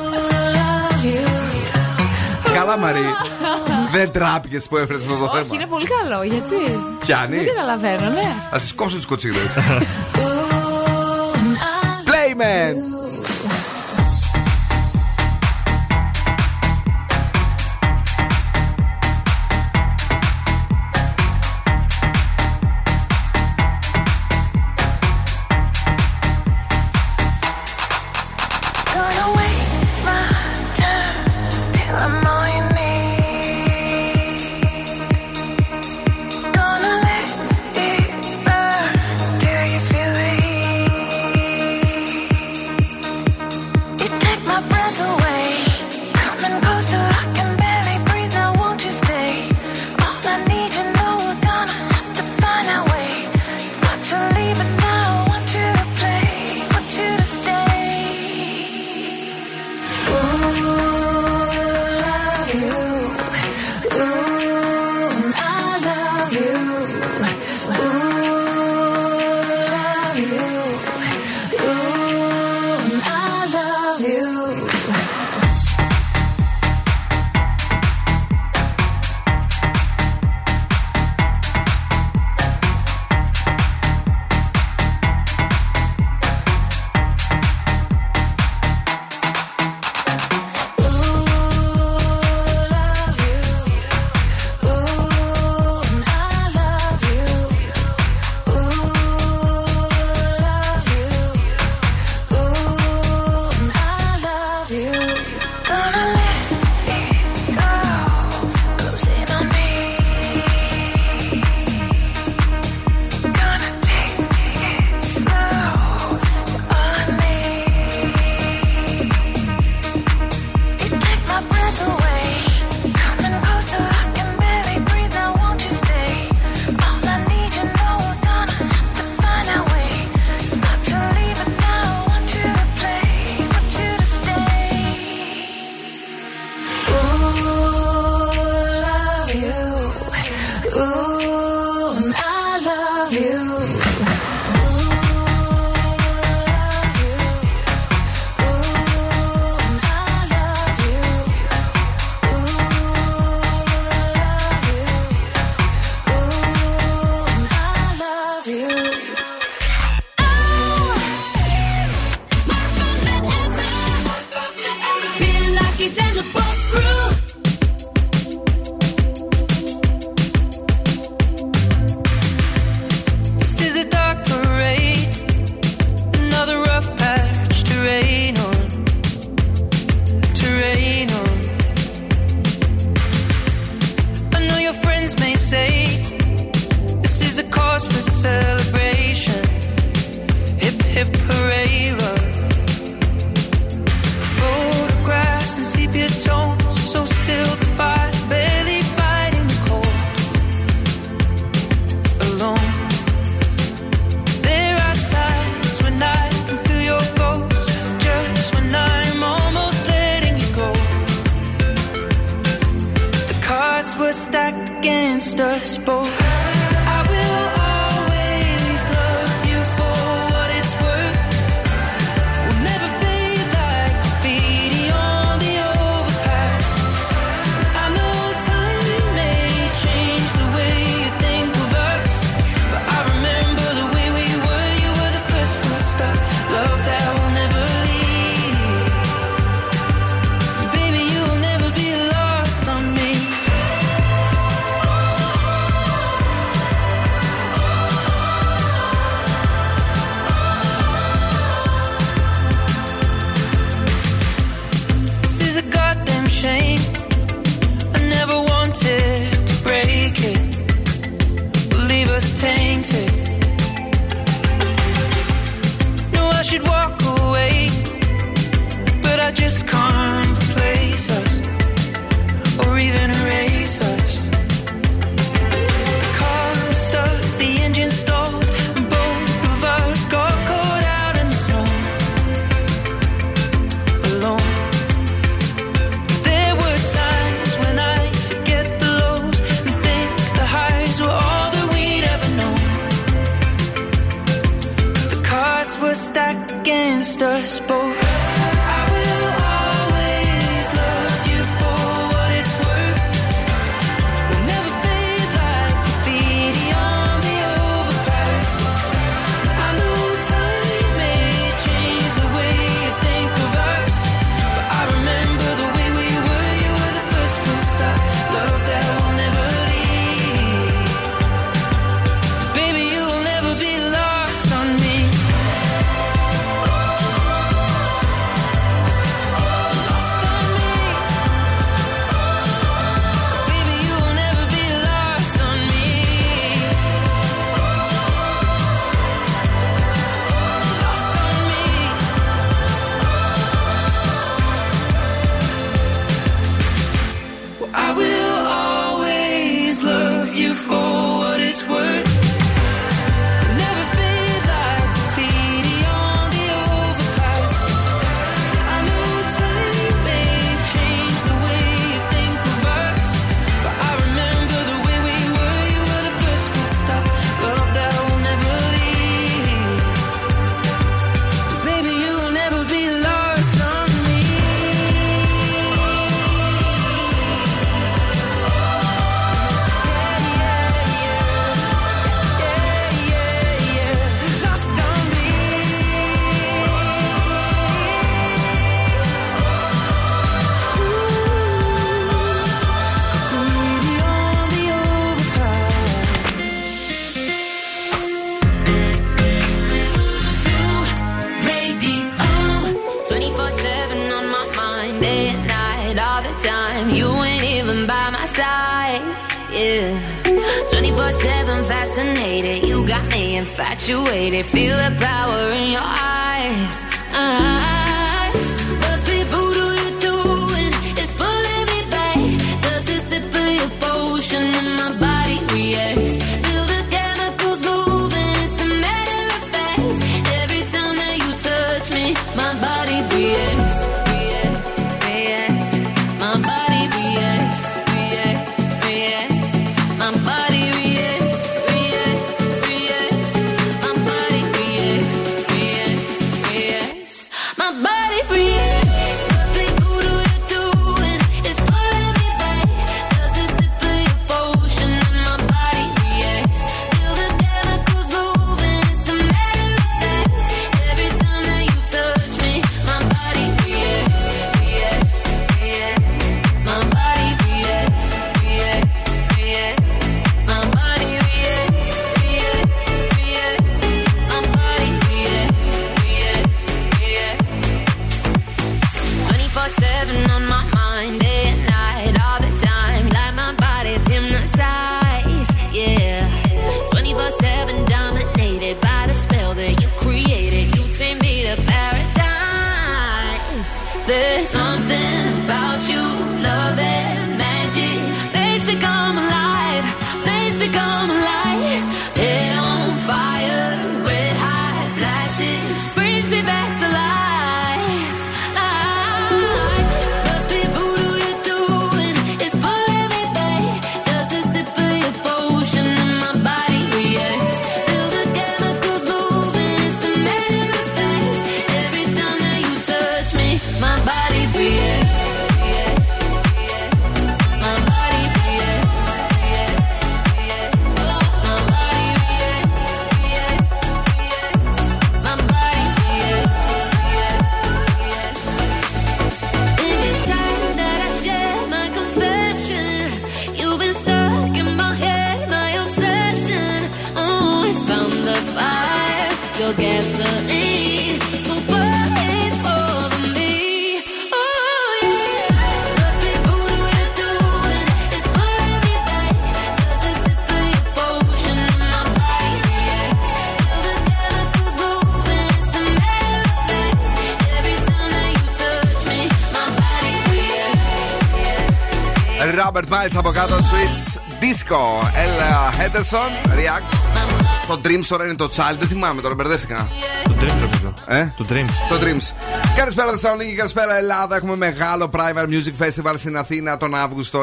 Καλά, Μαρή. Δεν τράπηκες που έφερες αυτό το Όχι, θέμα. είναι πολύ καλό. Γιατί; Πιάνει. Δεν καταλαβαίνω, ναι. Θα σα κόψω τις κοτσίδες. Playman! Miles από κάτω. Switch Disco. Ella Henderson. React. Το Dreams τώρα είναι το Child. Δεν θυμάμαι τώρα, μπερδεύτηκα. Το Dreams νομίζω. Ε; Το Dreams. Το Dreams. Καλησπέρα Θεσσαλονίκη, καλησπέρα Ελλάδα. Έχουμε μεγάλο Private Music Festival στην Αθήνα τον Αύγουστο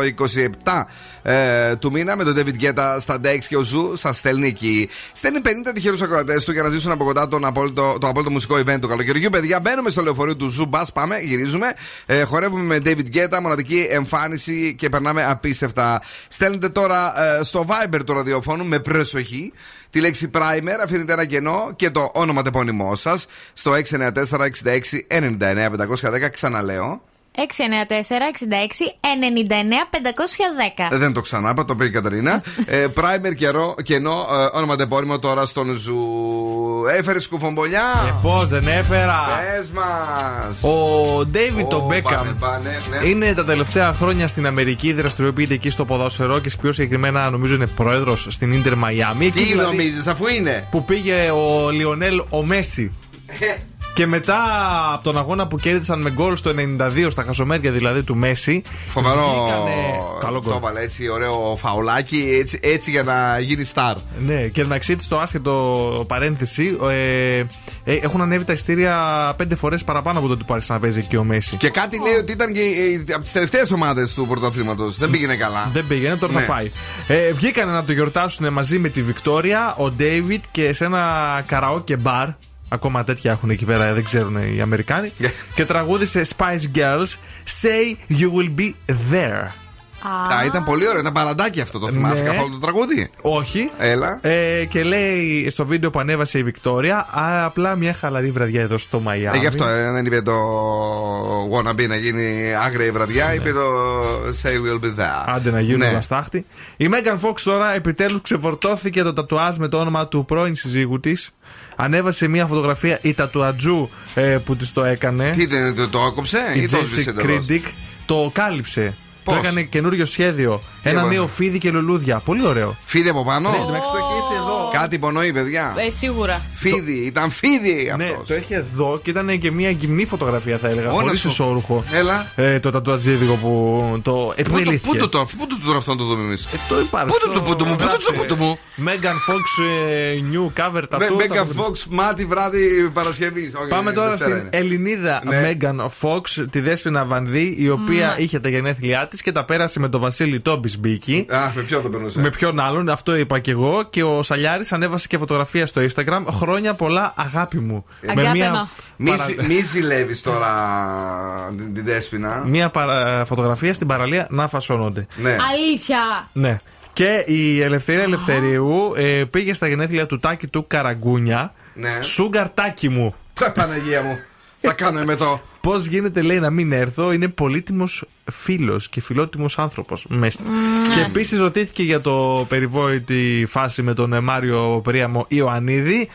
27 ε, του μήνα με τον David Guetta στα Dex και ο Zoo σα στέλνει εκεί. Στέλνει 50 τυχερούς ακροατές του για να ζήσουν από κοντά τον απόλυτο, το απόλυτο μουσικό event του καλοκαιριού. Παιδιά, μπαίνουμε στο λεωφορείο του Zoo, μπας πάμε, γυρίζουμε. Ε, χορεύουμε με David Guetta, μοναδική εμφάνιση και περνάμε απίστευτα. Στέλνετε τώρα ε, στο Viber του ραδιοφώνου με προσοχή τη λέξη Primer, αφήνετε ένα κενό και το ονοματεπώνυμό σας στο 694-66-99-510. Ξαναλέω. 694-66-99-510. Ε, Δεν το ξανά, είπα, το πει η Κατερίνα. ε, primer καιρό, κενό, ε, ονοματεπώνυμο τώρα στον Zoo. Έφερες σκουφομπολιά. Ε, Πώς δεν έφερα; Πες μας. Ο David Ω, ο Μπέκαμ πάνε, πάνε, ναι. είναι τα τελευταία χρόνια στην Αμερική, δραστηριοποιείται εκεί στο ποδόσφαιρο και πιο συγκεκριμένα νομίζω είναι πρόεδρος στην Ιντερ Μαϊάμι. Τι νομίζεις αφού είναι; Που πήγε ο Λιονέλ ο Μέση. Και μετά από τον αγώνα που κέρδισαν με γκολ στο 92 στα χασομέρια δηλαδή του Μέση. Φοβερό. Καλό γκολ. Το έβαλε έτσι, ωραίο φαουλάκι, έτσι, έτσι για να γίνει στάρ. Ναι, και εντάξει, έτσι το άσχετο παρένθεση, ε, ε, έχουν ανέβει τα ειστήρια πέντε φορές παραπάνω από το που άρχισε να παίζει εκεί ο Μέση. Και κάτι λέει ότι ήταν και ε, από τις τελευταίες ομάδες του πρωταθλήματος. Δεν πήγαινε καλά. Δεν πήγαινε, τώρα Ναι. θα πάει. Ε, βγήκανε να το γιορτάσουν μαζί με τη Βικτόρια, ο Ντέιβιτ και σε ένα καραόκε μπαρ. Ακόμα τέτοια έχουν εκεί πέρα, δεν ξέρουν οι Αμερικάνοι. και τραγούδισε Spice Girls Say You Will Be There. Α, ήταν πολύ ωραίο, ήταν παραντάκι αυτό. Το θυμάσαι Ναι. καθόλου το τραγούδι; Όχι. Έλα. Ε, και λέει στο βίντεο που ανέβασε η Βικτόρια, «Α, απλά μια χαλαρή βραδιά εδώ στο Μαϊάμι. Ε, γι' αυτό ε, δεν είπε το wannabe να γίνει άγρια βραδιά, είπε το say we'll be there. Άντε να γίνουν Ναι. όλα στάχτη. Η Μέγαν Φόξ τώρα επιτέλους ξεφορτώθηκε το τατουάζ με το όνομα του πρώην συζύγου της. Ανέβασε μια φωτογραφία η τατουατζού ε, που της το έκανε. Τι ήταν, το, το έκοψε η ή το Jessica σβήσε εντελώς; Κρίντικ το κάλυψε. Πώς; Το έκανε καινούριο σχέδιο. Ένα έβαλε; νέο φίδι και λουλούδια. Πολύ ωραίο. Φίδι από πάνω; Ναι, εντάξει, το έχει έτσι εδώ. Κάτι υπονοεί, παιδιά. Ε, σίγουρα. Φίδι, ήταν φίδι Ναι, αυτός. το έχει εδώ και ήταν και μια γυμνή φωτογραφία, θα έλεγα. Όλα Χωρίς σου. ισόρουχο. Έλα. Ε, το τατουατζίδικο που το Πού το, επιμελήθηκε. πού το, το, πού το τώρα αυτό να το δούμε εμείς; Το υπάρχει. Πού το το, πού το μου, πού το το, πού το μου. Megan Fox ε, New Cover Με Tattoo. Μέγκα θα το βρεις. Fox, μάτι βράδυ Παρασκευή. Πάμε τώρα στην Ελληνίδα Ναι. Megan Fox, τη Δέσποινα Βανδύ, η οποία είχε τα γενέθλιά της και τα πέρασε με τον Βασίλη Τόμπις Μπίκη. Α, με ποιον το περνούσε; Με ποιον άλλον, αυτό είπα και εγώ. Και ο Σαλιάρης ανέβασε και φωτογραφία στο Instagram. Χρόνια πολλά, αγάπη μου. Αγάπη εννοώ. Μη, παρα- ζη- μη ζηλεύεις τώρα την, την Δέσποινα. Μία παρα- φωτογραφία στην παραλία να φασώνονται. Ναι. Αλήθεια. Ναι. Και η Ελευθερία Ελευθερίου ε, πήγε στα γενέθλια του Τάκη του Καραγκούνια. Ναι. Σούγκαρ Τάκη μου. Κα- Παναγία μου. Θα κάνουμε με το. Πώς γίνεται, λέει, να μην έρθω; Είναι πολύτιμος φίλος και φιλότιμος άνθρωπος. Και επίσης ρωτήθηκε για το περιβόητη φάση με τον ε, Μάριο Πρίαμο Ιωαννίδη.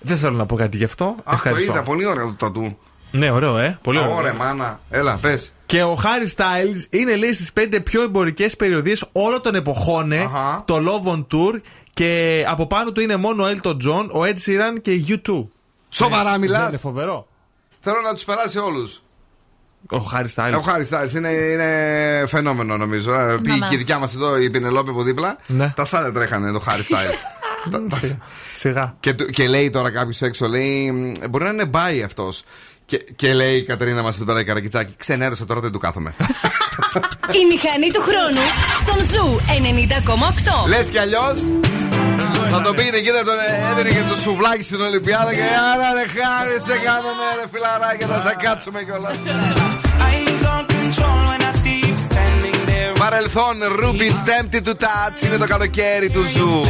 Δεν θέλω να πω κάτι γι' αυτό. Αχ, το Ευχαριστώ. είδα, πολύ ωραίο το τατού. Ναι, ωραίο, ε. Πολύ ωραίο. Ωραία, μάνα. Έλα, πες. Και ο Χάρι Styles είναι, λέει, στις πέντε πιο εμπορικές περιοδίες όλων των εποχών. ε, Αχα. Το Love on Tour. Και από πάνω του είναι μόνο ο Elton John, ο Ed Sheeran και η U2. Σοβαρά Δεν μιλάς. είναι φοβερό. Θέλω να τους περάσει όλους. Ο Χάρι Styles. Ο Χάρης Στάρι είναι, είναι φαινόμενο νομίζω. Ε, Πήγε ναι. και η δικιά μας εδώ η Πινελόπη από δίπλα. Ναι. Τα σάλια τρέχανε το Χάρης Στάρι. Σιγά. και, του- και λέει τώρα κάποιος έξω, λέει, «Μ, μπορεί να είναι μπάι αυτός. Και, και λέει η Κατερίνα μας εδώ πέρα η Καρακιτσάκη, ξενέρωσα τώρα δεν του κάθομαι. Η μηχανή του χρόνου στον Ζου 90,8. Λες κι αλλιώς. Θα το πήγαινε εκεί, θα τον έδινε και το σουβλάκι στην Ολυμπιάδα και άρα ρε χάρη σε κάνουμε ρε φιλαράκια, θα σε κάτσουμε κιόλας. Παρελθόν, Ruby Tempted to Touch είναι το καλοκαίρι του Ζου.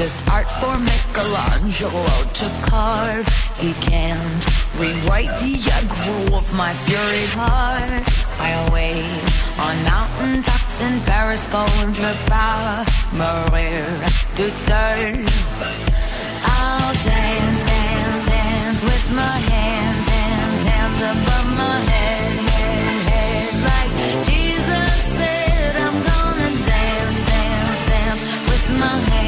Just art for Michelangelo to carve. He can't rewrite the aggro of my fury heart. I'll wait on mountain tops in Paris, going to power, Maria turn. I'll dance, dance, dance with my hands, hands, hands above my head, head, head. Like Jesus said, I'm gonna dance, dance, dance with my hands,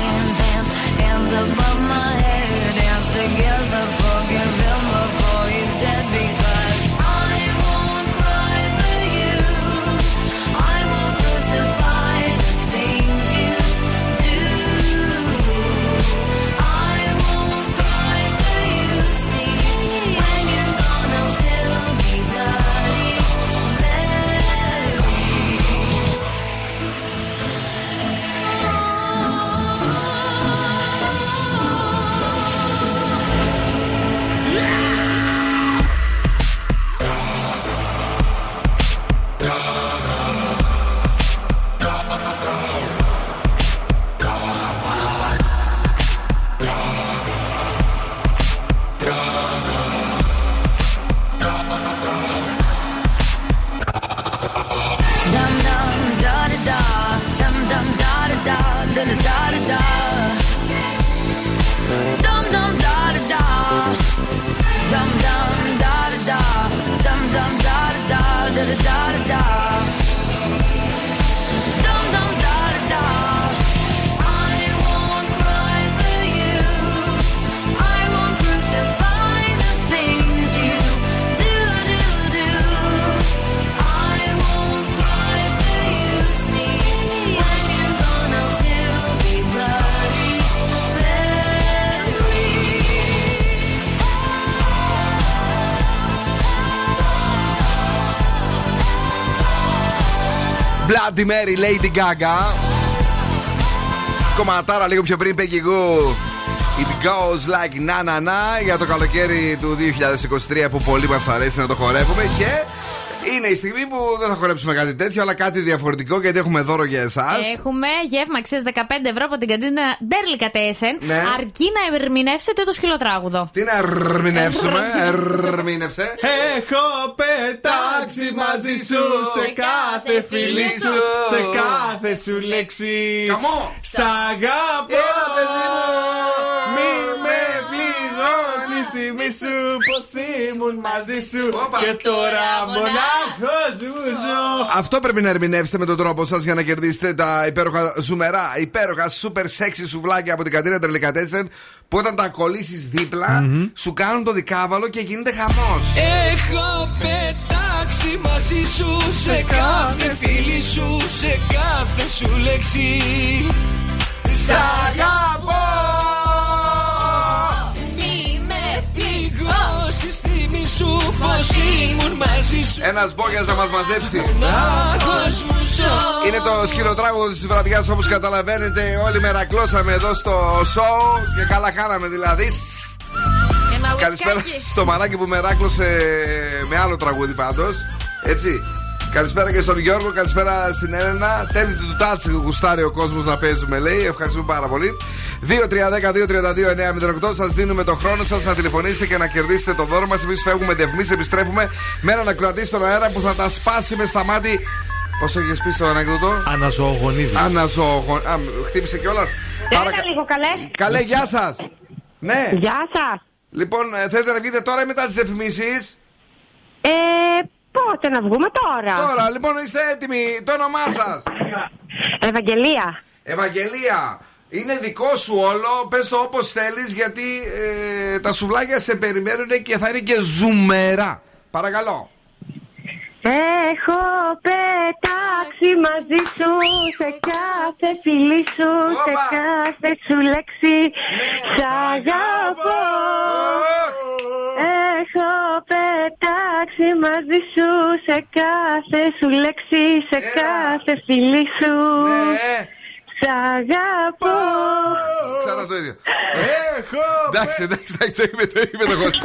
Bloody Mary, Lady Gaga. Κομματάρα λίγο πιο πριν Peggy Goo. It goes like na na na για το καλοκαίρι του 2023 που πολύ μας αρέσει να το χορεύουμε και είναι η στιγμή που δεν θα χορέψουμε κάτι τέτοιο αλλά κάτι διαφορετικό γιατί έχουμε δώρο για εσάς Έχουμε γεύμα αξία 15 ευρώ από την καντίνα Ντέρλικατέσεν. Ναι. Αρκεί να ερμηνεύσετε το σκυλοτράγουδο. Τι να ερμηνεύσουμε, ερμήνευσε. Έχω πετάξει μαζί σου σε κάθε φίλη σου, σε κάθε σου λέξη. Σ' αγαπώ. Έλα, παιδί μου. Μη με πληγώσεις τιμή σου πως ήμουν μαζί σου και τώρα μονάχος μου ζω. Αυτό πρέπει να ερμηνεύσετε με τον τρόπο σας για να κερδίσετε τα υπέροχα ζουμερά, υπέροχα super sexy σουβλάκια από την κατίνα Τερλικατέσεν που όταν τα κολλήσεις δίπλα σου κάνουν το δικάβαλο και γίνεται χαμός. Έχω πετάξει μαζί σου σε κάθε φίλη σου, σε κάθε σου λέξη. Σ' αγαπώ. Ένας μπόγιας να μας μαζέψει. Μονάχος μου ζω. Είναι το σκυλοτράγουδο της βραδιάς όπως καταλαβαίνετε. Όλοι μερακλώσαμε εδώ στο show και καλά χάναμε δηλαδή. Ένα Καλησπέρα ουσκάκι. στο μαράκι που μεράκλωσε με άλλο τραγούδι πάντως. Έτσι. Καλησπέρα και στον Γιώργο, καλησπέρα στην Έλενα. Τέλει του τάτσι γουστάρει ο κόσμος να παίζουμε, λέει. Ευχαριστούμε πάρα πολύ. 2-3-10-2-32-9-08. Σας δίνουμε το χρόνο σας να τηλεφωνήσετε και να κερδίσετε το δώρο μας. Εμείς φεύγουμε ντευμή, επιστρέφουμε με έναν ακροατή στον αέρα που θα τα σπάσει με στα μάτι. Πώς το έχεις πει στο ανέκδοτο, Αναζωογονίδης. Αναζωογον. Α, χτύπησε κιόλας. Έλα λίγο καλέ. Καλέ, γεια σας. Ναι. Γεια σας. Λοιπόν, ε, θέλετε να βγείτε τώρα ή μετά τις διαφημίσεις; Ε, πότε να βγούμε τώρα; Τώρα, λοιπόν, είστε έτοιμοι. Το όνομά σας; Ευαγγελία. Ευαγγελία. Είναι δικό σου όλο, πες το όπως θέλεις γιατί ε, τα σουβλάκια σε περιμένουν και θα είναι και ζουμερά. Παρακαλώ. Έχω πετάξει μαζί σου σε κάθε φιλί σου, σε κάθε σου λέξη. Σ' αγαπώ. Έχω πετάξει μαζί σου σε κάθε σου λέξη, σε κάθε φιλί σου. Σ' αγαπώ. Ξανά το ίδιο. Έχω. Εντάξει, εντάξει, εντάξει, το είπε, το είπε το χωρίς.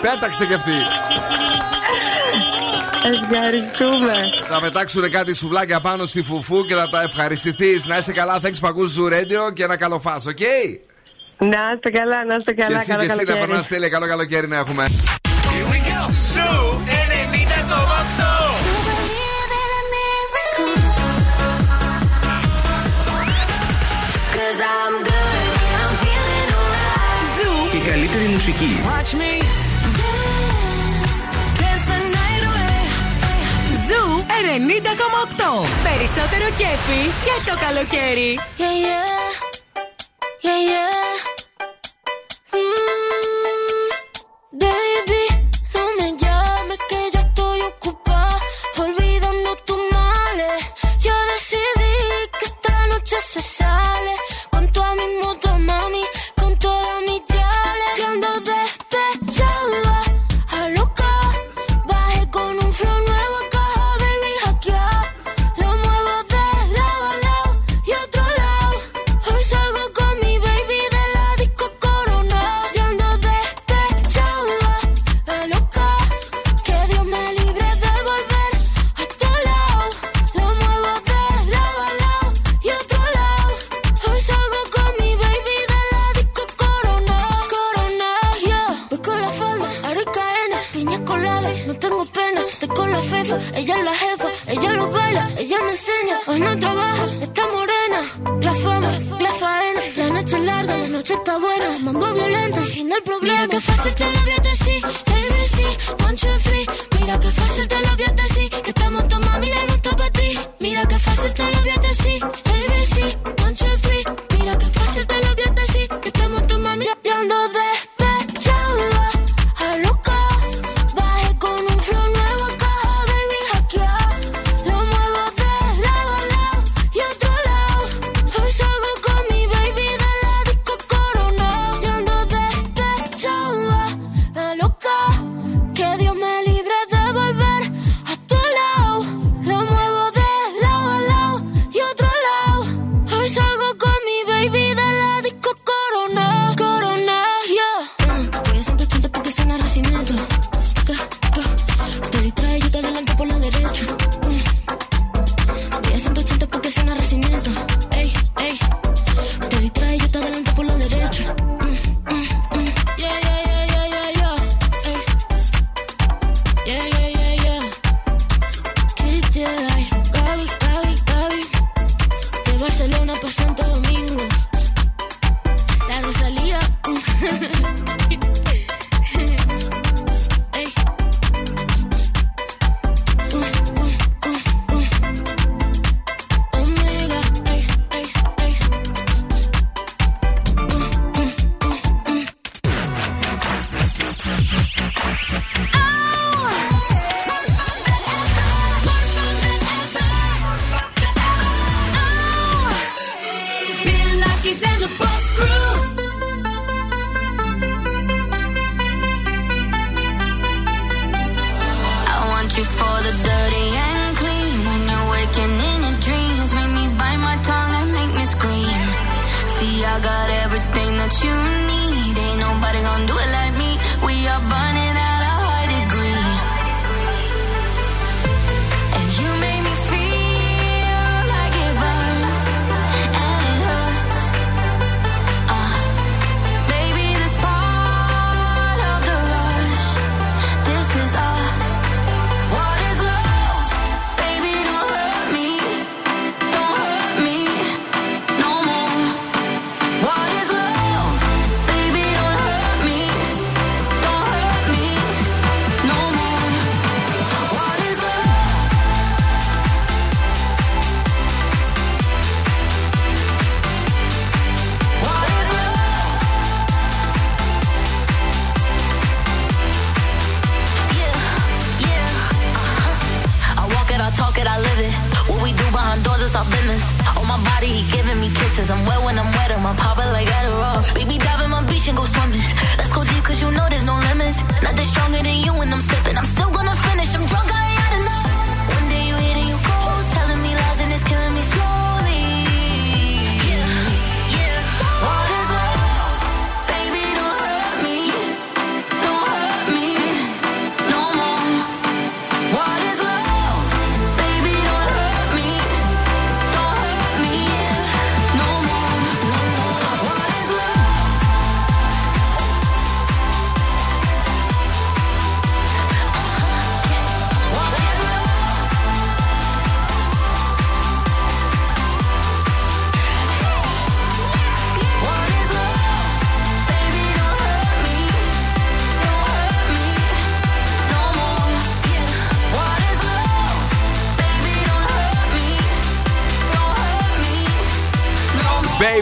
Πέταξε κι αυτή. Ευχαριστούμε. Θα πετάξουν κάτι σουβλάκια πάνω στη φουφού και θα τα ευχαριστηθείς. Να είσαι καλά, thanks που ακούς Zoo Radio και ένα καλό φάσο, οκ; Να είστε καλά, να είστε Και καλά. εσύ Καλό και εσύ να καλοκαίρι. περνάς τέλεια, καλό καλοκαίρι να έχουμε. Zoo 90,8. Cause I'm good and I'm feeling alright. Η καλύτερη μουσική. Watch me 90,8. Περισσότερο κέφι και το καλοκαίρι. Yeah, yeah, yeah, yeah. Mm, el problema. Mira qué fácil te lo vete así.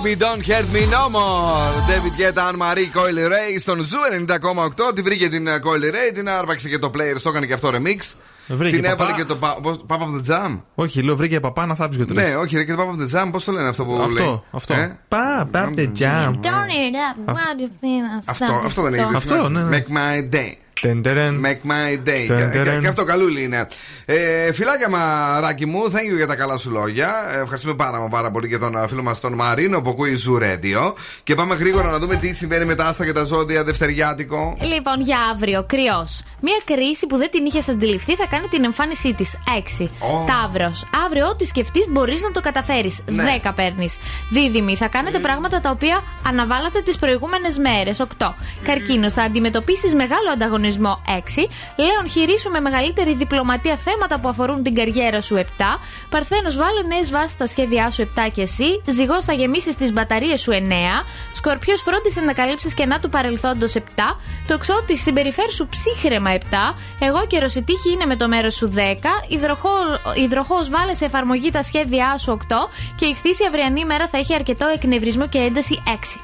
Baby, don't hurt me no more. David Guetta, Anne Marie, Coi Leray στον Zoo 90,8. Τη βρήκε την ε, Coi Leray, την άρπαξε και το Players, το έκανε και αυτό remix. Βρήκε την παπά. έβαλε και το πα- πώς- Pump Up the Jam. Όχι, λέω βρήκε παπά να θάψει και τρει. Ναι, όχι, ρε, και το Pump Up the Jam, πώς το λένε αυτό που Αυτό, λέει; αυτό. Ε; Pump up the jam. Turn it up, what you feel Αυτό, αυτό δεν είναι. Αυτό, ναι, ναι. Make my day. Τεντερεν. Make my day. Τερεν, Και- Και, τερεν. και αυτό καλούλι είναι. Ε, φιλάκια μαράκι μου, thank you για τα καλά σου λόγια. Ε, ευχαριστούμε πάρα, μα πάρα πολύ και τον ε, φίλο μας τον Μαρίνο που ακούει Zoo Radio. Και πάμε γρήγορα να δούμε τι συμβαίνει με τα άστρα και τα ζώδια Δευτεριάτικο. Λοιπόν, για αύριο, κρυός. Μία κρίση που δεν την είχε αντιληφθεί θα κάνει την εμφάνισή της. 6. Ω. Ταύρος. Αύριο, ό,τι σκεφτείς μπορείς να το καταφέρεις. Ναι. 10 παίρνεις. Δίδυμη. Θα κάνετε πράγματα τα οποία αναβάλατε τις προηγούμενες μέρες. 8. Καρκίνος. Θα αντιμετωπίσεις μεγάλο ανταγωνισμό. 6. Λέων, χειρίσου με μεγαλύτερη διπλωματία θέματα που αφορούν την καριέρα σου. 7. Παρθένος, βάλε νέες βάσεις στα σχέδιά σου. 7 και εσύ. Ζυγός, θα γεμίσεις τις μπαταρίες σου. 9. Σκορπιός, φρόντισε να καλύψεις κενά του παρελθόντος. 7. Το ξώτη, συμπεριφέρσου ψύχρεμα. 7. Εγώ και ρωσιτήχη είναι με το μέρος σου. 10. Υδροχό, βάλε σε εφαρμογή τα σχέδιά σου. 8. Και η χθήση αυριανή ημέρα θα έχει αρκετό εκνευρισμό και ένταση. 6.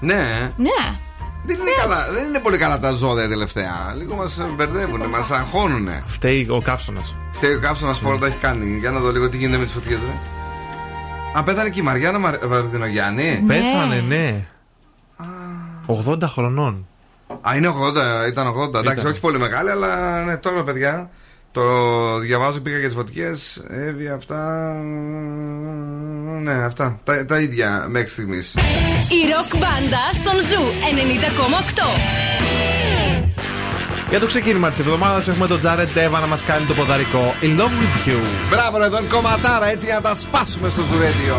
Ναι. Ναι. Δεν είναι, καλά, δεν είναι πολύ καλά τα ζώδια τελευταία. Λίγο μας μπερδεύουν, μας αγχώνουν. Φταίει ο καύσωνας. Φταίει ο καύσωνας που όλα τα έχει κάνει. Για να δω λίγο τι γίνεται με τις φωτιές, ρε. Α, πέθανε και η Μαριάννα Μαρ- Βαρδινογιάννη. Πέθανε, ναι. 80 χρονών. Α, είναι 80, ήταν 80. Εντάξει, Ήταν. όχι πολύ μεγάλη, αλλά ναι, τώρα παιδιά. Το διαβάζω, πήγα για τις φωτιές. Εύη, αυτά. Ναι, αυτά. Τα, τα ίδια μέχρι στιγμής. Η ροκ μπάντα στον Zoo 90,8. Για το ξεκίνημα της εβδομάδας έχουμε τον Jared Evan να μας κάνει το ποδαρικό. In love with you. Μπράβο, εδώ είναι κομματάρα έτσι για να τα σπάσουμε στο Ζουρέντιο.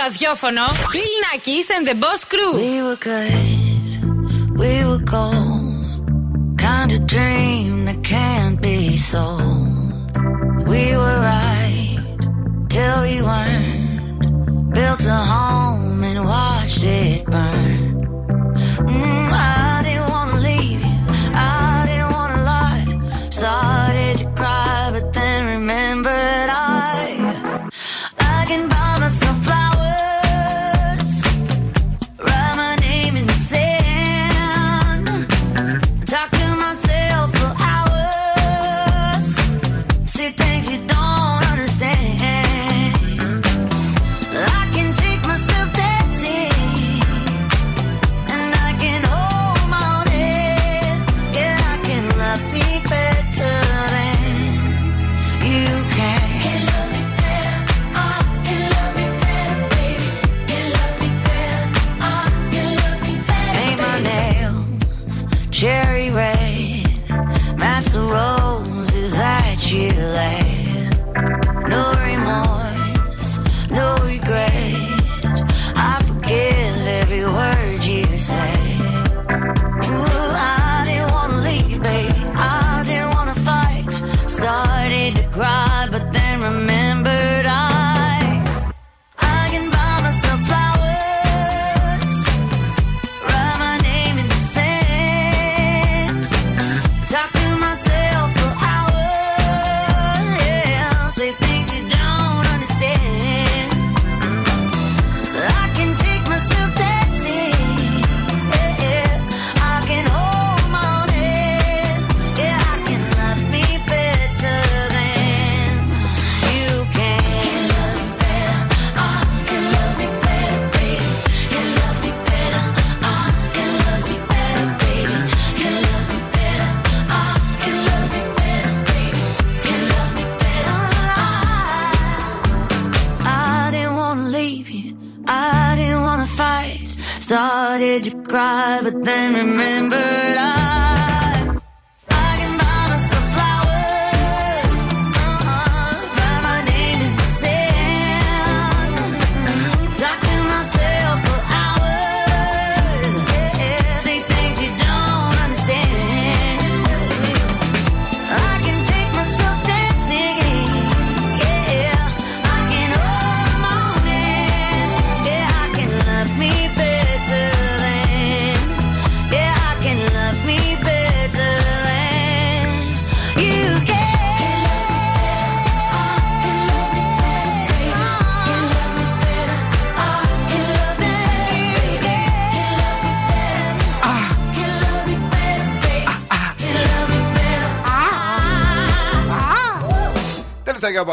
ραδιόφωνο. Bill Nackis and the Boss Crew. We were good, we were gold. Kind of dream that can't be sold. We were right till we weren't. Built a home and watched it But then remembered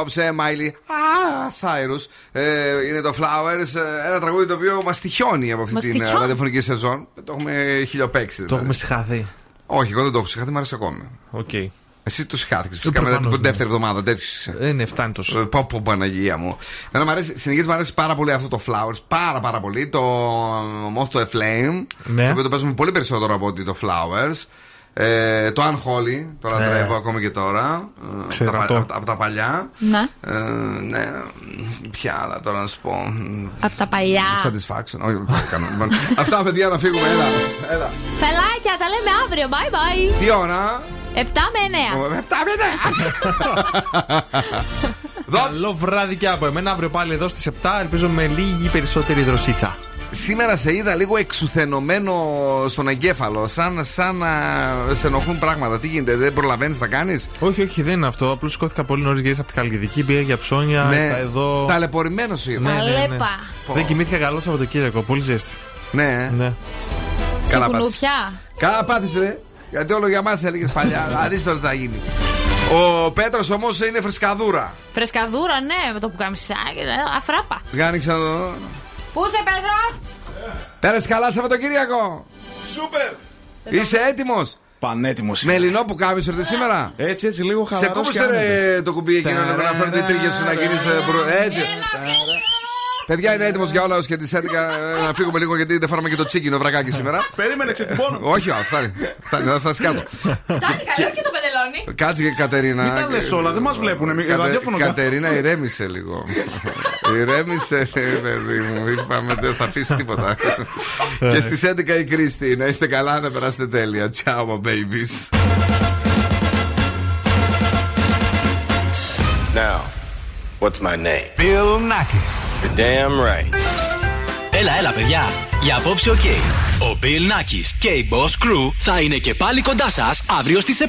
Τελευταία και απόψε, Miley Cyrus. Είναι το Flowers. ε, Ένα τραγούδι το οποίο μας στοιχειώνει από αυτή Μας την ε, στοιχειώνει. ραδιοφωνική σεζόν. Το έχουμε χιλιοπαίξει. Το έχουμε συχαθεί. Όχι, εγώ δεν το έχω συχαθεί, μου αρέσει ακόμη. Οκ. Εσύ το συχάθηκες. Φυσικά Ε, μετά την προφανώς, ναι. δεύτερη εβδομάδα τέτοιος είσαι. Δεν είναι, φτάνει τόσο. Ε, Πω, πω, Παναγία μου. Εμένα μου αρέσει, συνεχίζει μου αρέσει πάρα πολύ αυτό το Flowers. Πάρα πάρα πολύ. Το Moth to a Flame. Ναι. Το οποίο το παίζουμε πολύ περισσότερο από ότι το Flowers. Ε, το Unholy, το Ναι. λατρεύω ακόμη και τώρα. Ε, από, Ξέρω τα, αυτό. πα- από, από τα παλιά. Ναι. Ε, ναι, ποια άλλα τώρα να σου πω. Από τα παλιά. Satisfaction. Όχι, δεν κάνω. Λοιπόν, Αυτά, παιδιά, να φύγουμε. Έλα. Έλα. Φελάκια, τα λέμε αύριο. Bye bye. Τι ώρα; 7 με 9. 7 με 9. Καλό βράδυ και από εμένα αύριο πάλι εδώ στις 7. Ελπίζω με λίγη περισσότερη δροσίτσα. Σήμερα σε είδα λίγο εξουθενωμένο στον εγκέφαλο. Σαν, σαν να σε ενοχλούν πράγματα. Τι γίνεται, δεν προλαβαίνεις να κάνεις; Όχι, όχι, δεν είναι αυτό. Απλώς σηκώθηκα πολύ νωρίς, γύρισα από τη Χαλκιδική, πήγα για ψώνια. Ναι, ήρθα εδώ. ταλαιπωρημένος σου είδα. Ναι, ναι, ναι. Αλέπα. Δεν κοιμήθηκα καλό Σαββατοκύριακο, πολύ ζέστη. Ναι. ναι. Καλά Και πάθεις. κουνούπια. Καλά πάθεις ρε. Γιατί όλο για μας έλεγες παλιά. Να δεις τώρα τι θα γίνει. Ο Πέτρος όμως είναι φρεσκαδούρα. Φρεσκαδούρα, ναι, με το που καμισάκι. ε, Αφράπα. Για άνοιξα εδώ. Πού είσαι, Πέτρο; Πέρασε καλά Σαββατοκύριακο. Σούπερ! Είσαι έτοιμος; Πανέτοιμος. Με ελληνό που κάμισο ήρθες σήμερα; Έτσι, έτσι, λίγο Σε χαλαρός κούμπησε και άνετο. ρε το κουμπί εκείνο λίγο να φέρνει την τρίγια σου να γίνεις έτσι. Παιδιά είναι έτοιμος για όλα ω και τις 11 ε, να φύγουμε λίγο γιατί δεν φάραμε και το τσίκινο βρακάκι σήμερα. Περίμενε, ξετυπώνω. Όχι, όχι, φτάνει. Φτάνει, θα φτάσει κάτω. Φτάνει, καλό και το πεντελόνι. μεγαλώνει. Κάτσε και Κατερίνα. Μην τα λες όλα, δεν μας βλέπουνε, μη- ραδιόφωνο κάνω. Κατερίνα, ηρέμησε λίγο. ηρέμησε, ρε, παιδί μου. Είπαμε δεν θα αφήσεις τίποτα. και στις 11 η Κρίστη. Να είστε καλά, να περάσετε τέλεια. Ciao, my babies. Now, what's my name? Bill Nakis. You're damn right. Έλα, έλα, παιδιά. Για απόψε, οκ. Ο Bill Nakis και η Boss Crew θα είναι και πάλι κοντά σας αύριο στις 7.